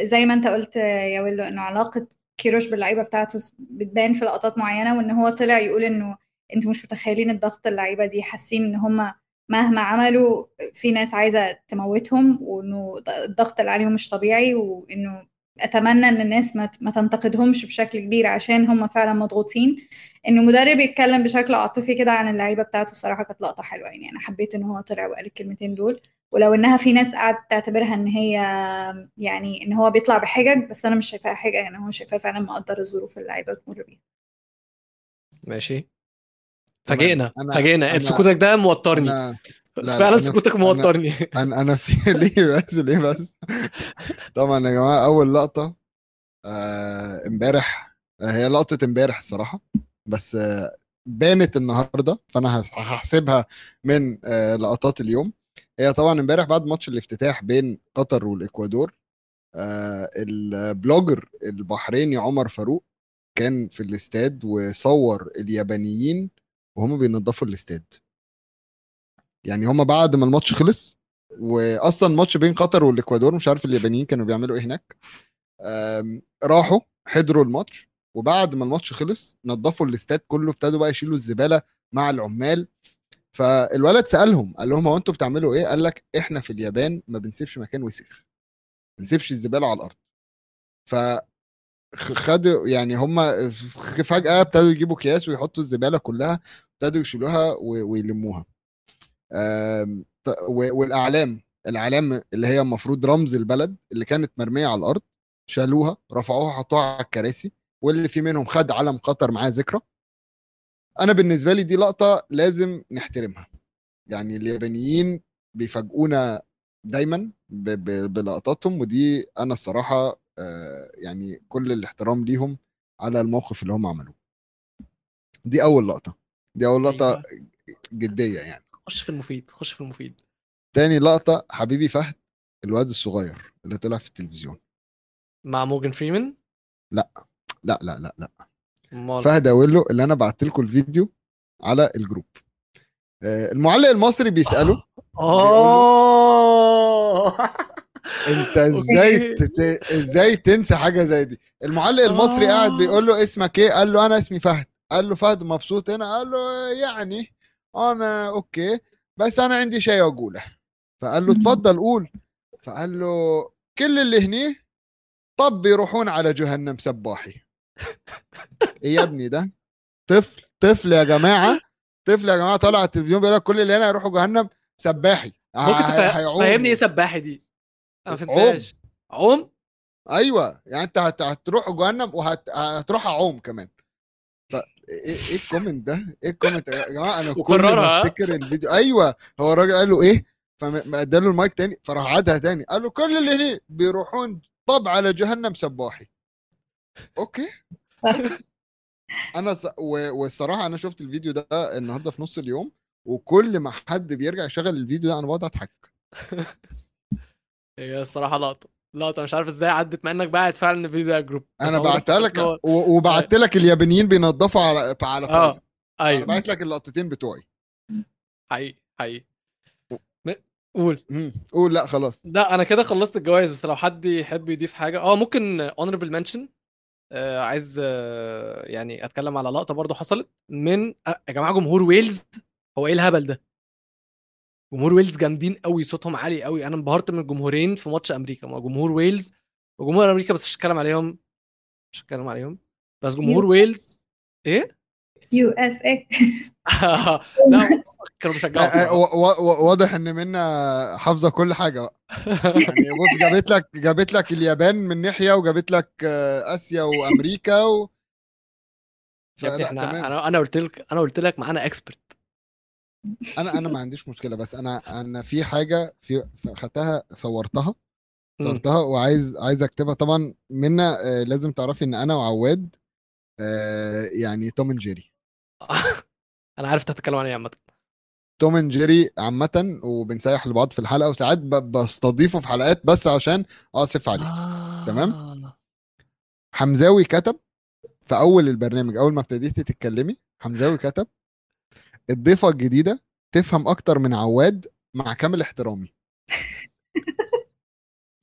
زي ما أنت قلت يا ويلو إنه علاقة كيروش باللعيبة بتاعته بتبان في لقطات معينة وإن هو طلع يقول إنه أنتوا مش متخيلين الضغط اللعيبة دي حاسين إن هم مهما عملوا في ناس عايزة تموتهم وإنه الضغط اللي عليهم مش طبيعي وإنه أتمنى إن الناس ما ما تنتقدهمش بشكل كبير عشان هم فعلا مضغوطين. انه مدرب يتكلم بشكل عاطفي كده عن اللعيبة بتاعته الصراحه كانت لقطة حلوة يعني. أنا حبيت إن هو طلع وقال الكلمتين دول. ولو إنها في ناس قاعدة تعتبرها إن هي يعني إن هو بيطلع بحجج بس أنا مش شايفاها حجج يعني. هو شايفاه فعلا مقدر الظروف اللي اللعيبة بتمر بيها. ماشي. فاجئنا. فاجئنا. سكوتك ده موترني. لا، فعلا سكوتك موترني. أنا أنا في ليه بس؟ ليه بس؟ طبعا يا جماعة أول لقطة آه، امبارح آه، هي لقطة امبارح الصراحة بس آه، بانت النهارده فأنا هحسبها من آه، لقطات اليوم. هي طبعا امبارح بعد ماتش الافتتاح بين قطر والإكوادور آه، ال blogger البحريني عمر فاروق كان في الاستاد وصور اليابانيين وهم بينظفوا الاستاد. يعني هم بعد ما الماتش خلص واصلا ماتش بين قطر والإكوادور مش عارف اليابانيين كانوا بيعملوا إيه هناك. راحوا حضروا الماتش وبعد ما الماتش خلص نظفوا الاستاد كله ابتدوا بقى يشيلوا الزبالة مع العمال. فالولد سألهم قال لهم هو أنتوا بتعملوا إيه؟ قال لك إحنا في اليابان ما بنسيبش مكان وسخ ما بنسيبش الزبالة على الأرض. ف خدوا يعني هم فجأة ابتدوا يجيبوا أكياس ويحطوا الزبالة كلها ابتدوا يشيلوها ويلموها. والأعلام الأعلام اللي هي المفروض رمز البلد اللي كانت مرمية على الأرض شالوها رفعوها حطوها على الكراسي واللي في منهم خد علم قطر معاه ذكرى. أنا بالنسبة لي دي لقطة لازم نحترمها. يعني اليابانيين بيفاجئونا دايما بلقطاتهم ودي أنا الصراحة آه، يعني كل الاحترام ليهم على الموقف اللي هم عملوه. دي أول لقطة. دي أول لقطة أيوة. جدية يعني. خش في المفيد خش في المفيد. تاني لقطة حبيبي فهد الواد الصغير اللي طلع في التلفزيون. مع مورجان فريمان؟ لا لا لا لا أمال. فهد أقول اللي أنا بعت لكم الفيديو على الجروب. آه، المعلق المصري بيسأله آه. أنت إزاي. تت... إزاي تنسى حاجة زي دي؟ المعلق المصري آه. قاعد بيقول له اسمك إيه؟ قال له أنا اسمي فهد. قال له فهد مبسوط هنا؟ قال له يعني. أنا okay بس أنا عندي شيء أقوله. فقال له. تفضل قول. فقال له كل اللي هني طب بيروحون على جهنم سباحي. إيه يا ابني ده؟ طفل طفل يا جماعة طفل يا جماعة طالع على التلفزيون بيقول لك كل اللي هنا يروحوا جهنم سباحي. ممكن ه- تفهم- هيعوموا. فهمني إيه سباحي دي؟ أنا ما عوم. فهمتهاش. عوم؟ أيوه يعني أنت هت... هتروح جهنم وهتروح أعوم كمان. إيه إيه ال comment ده؟ إيه ال comment يا جماعة؟ أنا وكررها. ما أفتكر الفيديو. أيوه هو الراجل قال له إيه؟ فاداله المايك تاني فراح عادها تاني. قال له كل اللي هنا بيروحون طب على جهنم سباحي. okay أنا س... و... والصراحة أنا شفت الفيديو ده النهارده في نص اليوم وكل ما حد بيرجع يشغل الفيديو ده أنا بقعد أضحك. هي الصراحة لقطة. لقطه مش عارف إزاي عدت مع إنك باعت فعلا الفيديو ده جروب. أنا بعتها لك و... وبعت لك اليابانيين بينظفوا على على آه private. أنا أيوه بعت لك اللقطتين بتوعي. حقيقي حقيقي. قول. قول لا خلاص. لا أنا كده خلصت الجوائز بس لو حد يحب يضيف حاجة. آه ممكن honorable mention آه عايز آه يعني أتكلم على لقطة برضو حصلت من آه يا جماعة جمهور ويلز؟ هو إيه الهبل ده؟ جمهور ويلز جامدين قوي صوتهم عالي قوي. أنا انبهرت من الجمهورين في ماتش أمريكا. ما جمهور ويلز وجمهور أمريكا بس مش هتكلم عليهم. مش هتكلم عليهم. بس جمهور ويلز إيه؟ USA لا كانوا بيشجعوا آه، و- واضح إن منا حافظة كل حاجة بقى. يعني بص جابت لك جابت لك اليابان من ناحية وجابت لك آه، آسيا وأمريكا و... إحنا تمام. أنا أنا قلت لك أنا قلت لك معانا expert أنا أنا ما عنديش مشكلة بس أنا أنا في حاجة في خدتها صورتها. صورتها وعايز عايز أكتبها طبعا منا آه، لازم تعرفي إن أنا وعواد آه، يعني توم اند جيري أنا عارف تتكلم عن إيه عامة Tom and Jerry عامة وبنسيح لبعض في الحلقة وساعات بستضيفه في حلقات بس عشان أصف عليه تمام؟ آه. حمزاوي كتب في أول البرنامج أول ما ابتديتي تتكلمي حمزاوي كتب الضيفة الجديدة تفهم أكتر من عواد مع كامل احترامي.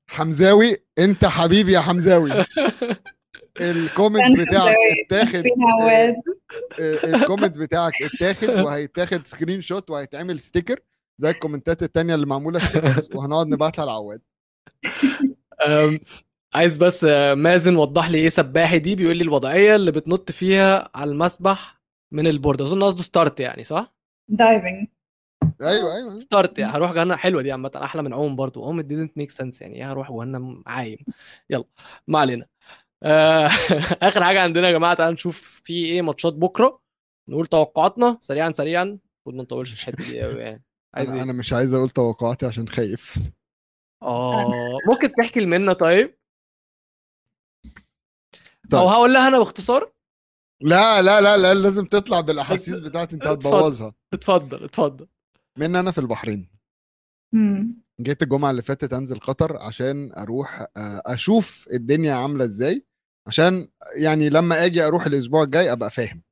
حمزاوي أنت حبيبي يا حمزاوي. ال comment بتاعك اتاخد عواد؟ آه، ال comment بتاعك اتاخد وهيتاخد screenshot وهيتعمل sticker زي ال comment ات التانية اللي معمولة وهنقعد نبعتها لعواد. عايز بس آه، مازن وضح لي إيه سباحي دي بيقول لي الوضعية اللي بتنط فيها على المسبح من ال board. أظن قصده start يعني صح؟ diving أيوه أيوه. start يعني هروح جهنم حلوة دي عامة أحلى من عوم برضو. عوم didn't make sense يعني. إيه هروح جهنم عايم. يلا ما علينا. آه، آخر حاجة عندنا يا جماعة تعالوا نشوف في إيه ماتشات بكرة. نقول توقعاتنا سريعا سريعا. المفروض ما نطولش في الحتة دي قوي يعني. عايز أنا إيه؟ أنا مش عايز أقول توقعاتي عشان خايف. آه ممكن تحكي لمنا طيب؟ طيب. أو هقول لها أنا باختصار؟ لا لا لا لا لازم تطلع بالأحاسيس بتاعتي انت. هتبوظها اتفضل اتفضل من أنا في البحرين مم. جيت الجمعة اللي فاتت أنزل قطر عشان أروح آه، أشوف الدنيا عاملة إزاي عشان يعني لما آجي أروح الأسبوع الجاي أبقى فاهم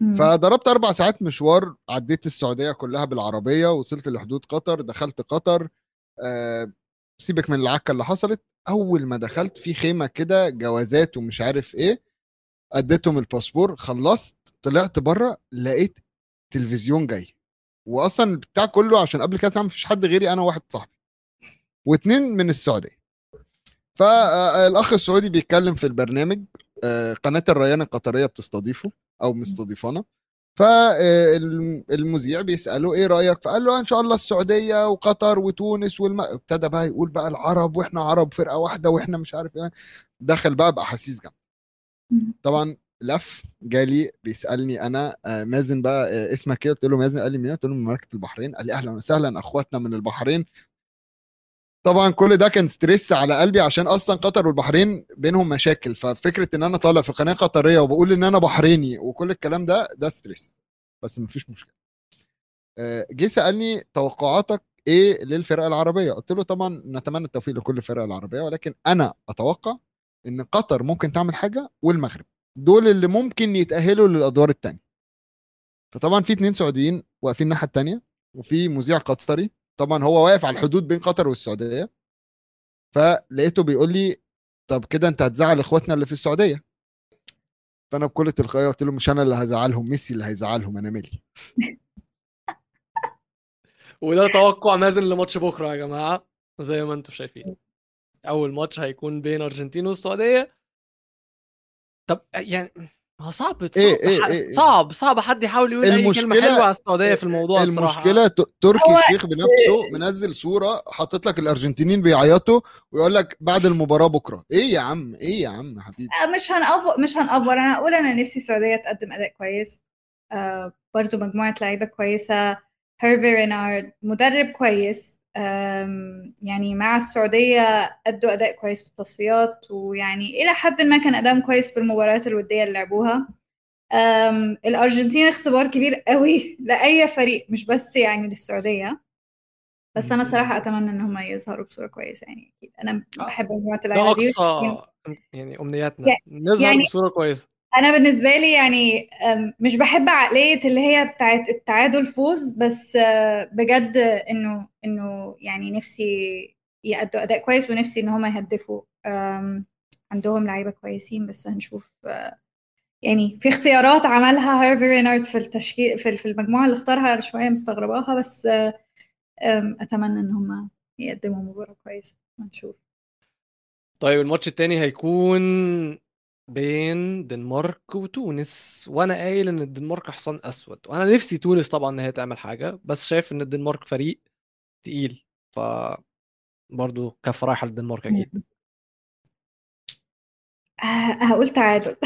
مم. فضربت أربع ساعات مشوار عديت السعودية كلها بالعربية وصلت لحدود قطر دخلت قطر آه، سيبك من العكة اللي حصلت أول ما دخلت في خيمة كده جوازات ومش عارف إيه أديتهم الباسبور خلصت طلعت بره لقيت تلفزيون جاي. واصلا البتاع كله عشان قبل كده مفيش حد غيري أنا واحد صاحبي. واتنين من السعودية. فالاخ السعودي بيتكلم في البرنامج آه، قناة الريان القطرية بتستضيفه أو مستضيفانا. فالمذيع بيسأله إيه رأيك؟ فقال له إن شاء الله السعودية وقطر وتونس والم... ابتدى بقى يقول بقى العرب وإحنا عرب فرقة واحدة وإحنا مش عارف إيه. دخل بقى بأحاسيس جامدة. طبعا لف جالي بيسألني أنا آه، مازن بقى آه، اسمك إيه؟ قلت له مازن قال لي مين قلت له من مملكة البحرين. قال لي أهلا وسهلا أخواتنا من البحرين. طبعا كل ده كان stress على قلبي عشان أصلا قطر والبحرين بينهم مشاكل. ففكرة إن أنا طالع في قناه قطرية وبقول إن أنا بحريني وكل الكلام ده ده stress. بس مفيش مشكلة. آه، جه سألني توقعاتك إيه للفرق العربية؟ قلت له طبعا نتمنى التوفيق لكل الفرق العربية ولكن أنا أتوقع إن قطر ممكن تعمل حاجة والمغرب. دول اللي ممكن يتأهلوا للأدوار الثانية فطبعا في اتنين سعوديين واقفين الناحية الثانية وفي مذيع قطري. طبعا هو واقف على الحدود بين قطر والسعودية. فلقيته بيقول لي طب كده أنت هتزعل إخواتنا اللي في السعودية. فأنا بكل تلقائيه قلت له مش أنا اللي هزعلهم ميسي اللي هيزعلهم أنا مالي وده توقع مازن لماتش بكرة يا جماعة زي ما أنتم شايفين. أول ماتش هيكون بين أرجنتين والسعودية. طب يعني هو صعب صعب, إيه إيه ح- إيه. صعب صعب حد يحاول يقول أي كلمة المشكلة- حلوة على السعودية في الموضوع الصراحة. المشكلة ت- تركي الشيخ بنفسه منزل صورة حاطط لك الأرجنتينيين بيعيطوا ويقول لك بعد المباراة بكرة. إيه يا عم إيه يا عم حبيبي. آه، مش هنأفور مش هنأفور. أنا أقول أنا نفسي السعودية تقدم أداء كويس. آه برضو مجموعة لعيبة كويسة. هيرفي رينارد مدرب كويس. يعني مع السعودية أدوا أداء كويس في التصفيات ويعني إلى حد ما كان ادائهم كويس في المباريات الودية اللي لعبوها. آم، الأرجنتين اختبار كبير قوي لأي فريق مش بس يعني للسعودية. بس أنا صراحة أتمنى إن هم يظهروا بصورة كويسة يعني أكيد. أنا آه، بحب مجموعة ده اللعيبة دي. أقصى يعني أمنياتنا. يع- نظهر يعني- بصورة كويسة. أنا بالنسبة لي يعني مش بحب عقلية اللي هي بتاعت التعادل فوز بس آه، بجد إنه إنه يعني نفسي يأدوا أداء كويس ونفسي إن هم يهدفوا. عندهم لعيبة كويسين بس هنشوف. آه، يعني في اختيارات عملها هيرفي رينارد في التشكيل في المجموعة اللي اختارها شوية مستغرباها بس آه، أتمنى إن هم يقدموا مباراة كويسة. هنشوف. طيب الماتش التاني هيكون بين دنمارك وتونس وأنا قايل إن الدنمارك حصان أسود. وأنا نفسي تونس طبعا إن هي تعمل حاجة بس شايف إن الدنمارك فريق تقيل ف برضه كف رايحه للدنمارك أكيد آه، هقول تعادل.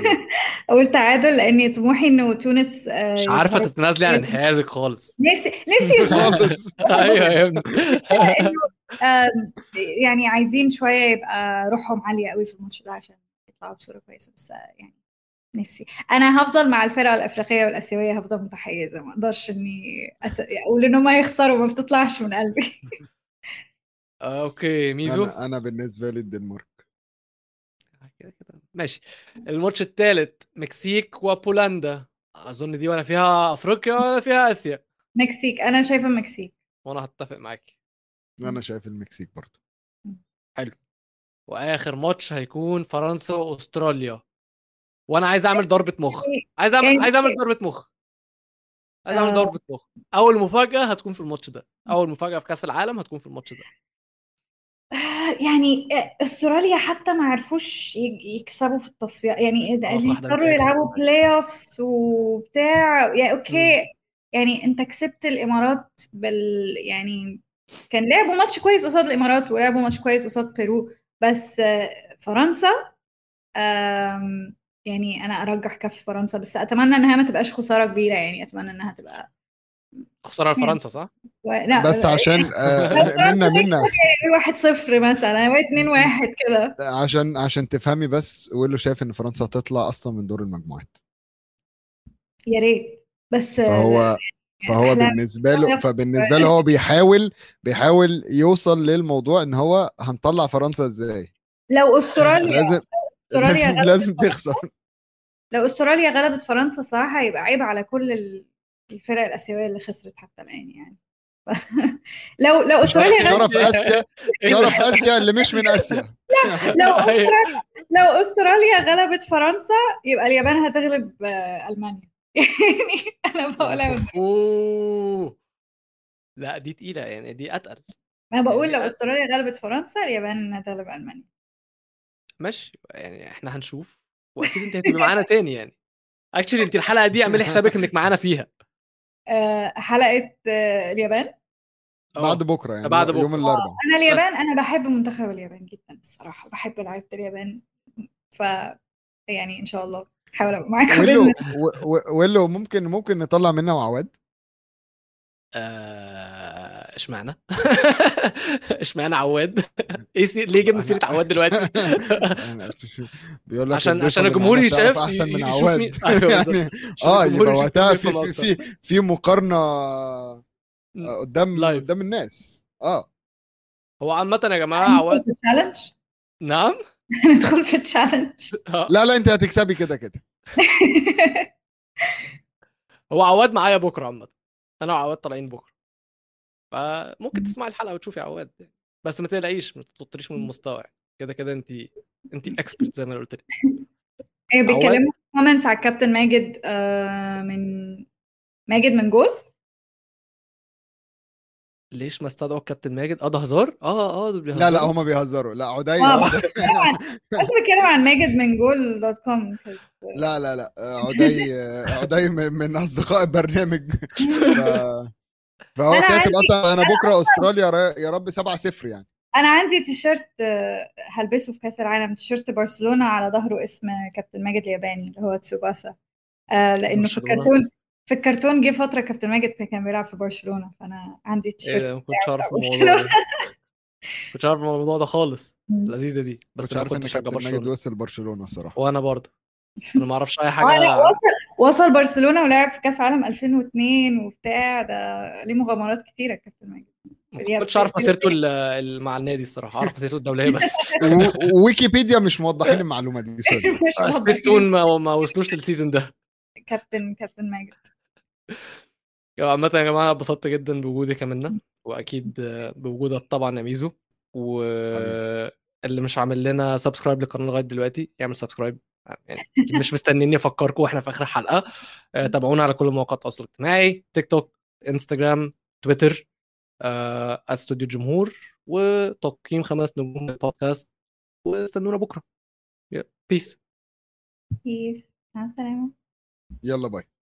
هقول تعادل لأن طموحي إنه تونس آه، مش عارفة تتنازلي عن انحيازك خالص. نفسي نفسي خالص. أيوه يا ابني. يعني عايزين شوية يبقى روحهم عالية قوي في الماتش ده عشان يطلعوا بصورة كويسة بس آه، يعني نفسي. أنا هفضل مع الفرق الأفريقية والآسيوية هفضل متحيزة ما أقدرش إني أت... أقول إن هم يخسروا ما بتطلعش من قلبي. آه، okay ميزو؟ أنا أنا بالنسبة لي الدنمارك. كده كده. ماشي. الماتش الثالث مكسيك وبولندا. أظن دي ولا فيها أفريقيا ولا فيها آسيا. مكسيك. أنا شايفة المكسيك وأنا هتفق معاكي أنا شايف المكسيك برضو. وآخر ماتش هيكون فرنسا وأستراليا. وأنا عايز أعمل ضربة مخ. عايز أعمل يعني- عايز أعمل ضربة مخ. عايز أعمل آه. ضربة مخ. أول مفاجأة هتكون في الماتش ده. أول مفاجأة في كأس العالم هتكون في الماتش ده. يعني أستراليا حتى ما عرفوش يكسبوا في التصفيات يعني آه، هيكسب يلعبوا؟ play-offs وبتاع. يعني okay يعني أنت كسبت الإمارات بال يعني كان لعبوا ماتش كويس قصاد الإمارات ولعبوا ماتش كويس قصاد بيرو. بس آه، فرنسا يعني أنا أرجح كف فرنسا بس أتمنى إنها ما تبقاش خسارة كبيرة يعني أتمنى إنها تبقى خسارة لفرنسا صح؟ و... لا بس عشان آه، منا منا. واحد صفر مثلا أو اتنين واحد كده. عشان عشان تفهمي بس ويلو شايف إن فرنسا هتطلع أصلا من دور المجموعات. يا ريت. بس فهو فهو أحلام- بالنسبة له فبالنسبة له هو بيحاول بيحاول يوصل للموضوع إن هو هنطلع فرنسا إزاي؟ لو أستراليا لازم أستراليا لازم غلبت لازم تخسر. لو أستراليا غلبت فرنسا صراحة يبقى عيب على كل ال- الفرق الآسيوية اللي خسرت حتى الآن يعني. لو لو أستراليا غلبت شرف آسيا شرف آسيا اللي مش من آسيا. لو أستراليا لو أستراليا غلبت فرنسا يبقى اليابان هتغلب آه، ألمانيا. يعني أنا بقولها من- أوه. لا دي تقيلة يعني دي أتقل. أنا بقول لو يعني- أستراليا غلبت فرنسا اليابان هتغلب ألمانيا. ماشي يعني إحنا هنشوف وأكيد أنت هتبقى معانا تاني يعني. اكشلي أنت الحلقة دي اعملي حسابك إنك معانا فيها. آه، حلقة آه، اليابان؟ أه. بعد بكرة يعني بعد يوم بكرة. الاربعاء أنا اليابان أنا بحب منتخب اليابان جدا الصراحة بحب لعيبة اليابان ف يعني إن شاء الله. حاول أبقى معاكم بإذن ويلو ويلو ممكن ممكن نطلع منها وعواد آه، إشمعنى؟ إشمعنى عواد؟ إيه سي... ليه جبنا سيرة عواد دلوقتي؟ بيقول لك عشان عشان الجمهور يشاف أحسن من يشوف عواد بالظبط. يعني آه يبقى وقتها في في. في مقارنة آه، قدام. قدام الناس آه هو عامة يا جماعة عواد نعم ندخل في ال challenge آه. لا لا انت هتكسبي كده كده. هو عواد معايا بكرة عامة. أنا وعواد طالعين بكرة. فممكن تسمعي الحلقة وتشوفي عواد بس ما تقلقيش ما تطريش من المستوى يعني. كده كده أنت أنت expert زي ما أنا قلت لك. إيه عواد؟ بيتكلموا في comments على الكابتن ماجد آه من ماجد من جول. ليش ما استدعوا الكابتن ماجد؟ آه ده هزار؟ آه آه دول بيهزروا لا لا هما بيهزروا. لا عدي آه عن بس بتكلم عن ماجد من Goal dot com لا لا لا. آه، عدي آه، عدي من أصدقاء البرنامج. ف- فهو أنا كاتب أصلا أنا بكرة أستراليا را- يا رب 7 0 يعني. أنا عندي تيشيرت آه، هلبسه في كأس العالم. تيشيرت برشلونة على ظهره اسم كابتن ماجد الياباني اللي هو تسوباسا. آه لأنه في؟ الكرتون في الكرتون جه فترة كابتن ماجد كان بيلعب في برشلونة فأنا عندي إيه تيشيرت ما كنتش عارف بتاع الموضوع ده. كنتش عارف الموضوع ده خالص. لذيذة دي. بس أنا عارف كنت إن بشجع كابتن ماجد برشلونة. وصل برشلونة الصراحة. وأنا برضه. أنا ما أعرفش أي آه، حاجة. وصل وصل برشلونة ولعب في كأس عالم 2002 وبتاع. ده ليه مغامرات كتيرة كابتن ماجد. ما كنتش عارف مسيرته ال- ال- مع النادي الصراحة. أعرف مسيرته الدولية بس. و- وويكيبيديا مش موضحين المعلومة دي sorry. مش واضح. سبيس تون ما, ما وصلوش لل season ده. كابتن كابتن ماجد. عامة يا جماعة اتبسطت جدا بوجودك يا منى وأكيد آه، بوجودك طبعا يا ميزو. واللي مش عامل لنا subscribe للقناة لغاية دلوقتي يعمل subscribe يعني أكيد مش مستنيني افكركم وإحنا في آخر حلقة. آه، تابعونا على كل مواقع التواصل الاجتماعي تيك توك انستجرام تويتر آه، استوديو الجمهور وتقييم خمس نجوم للبودكاست واستنونا بكرة. بيس بيس مع السلامة. يلا باي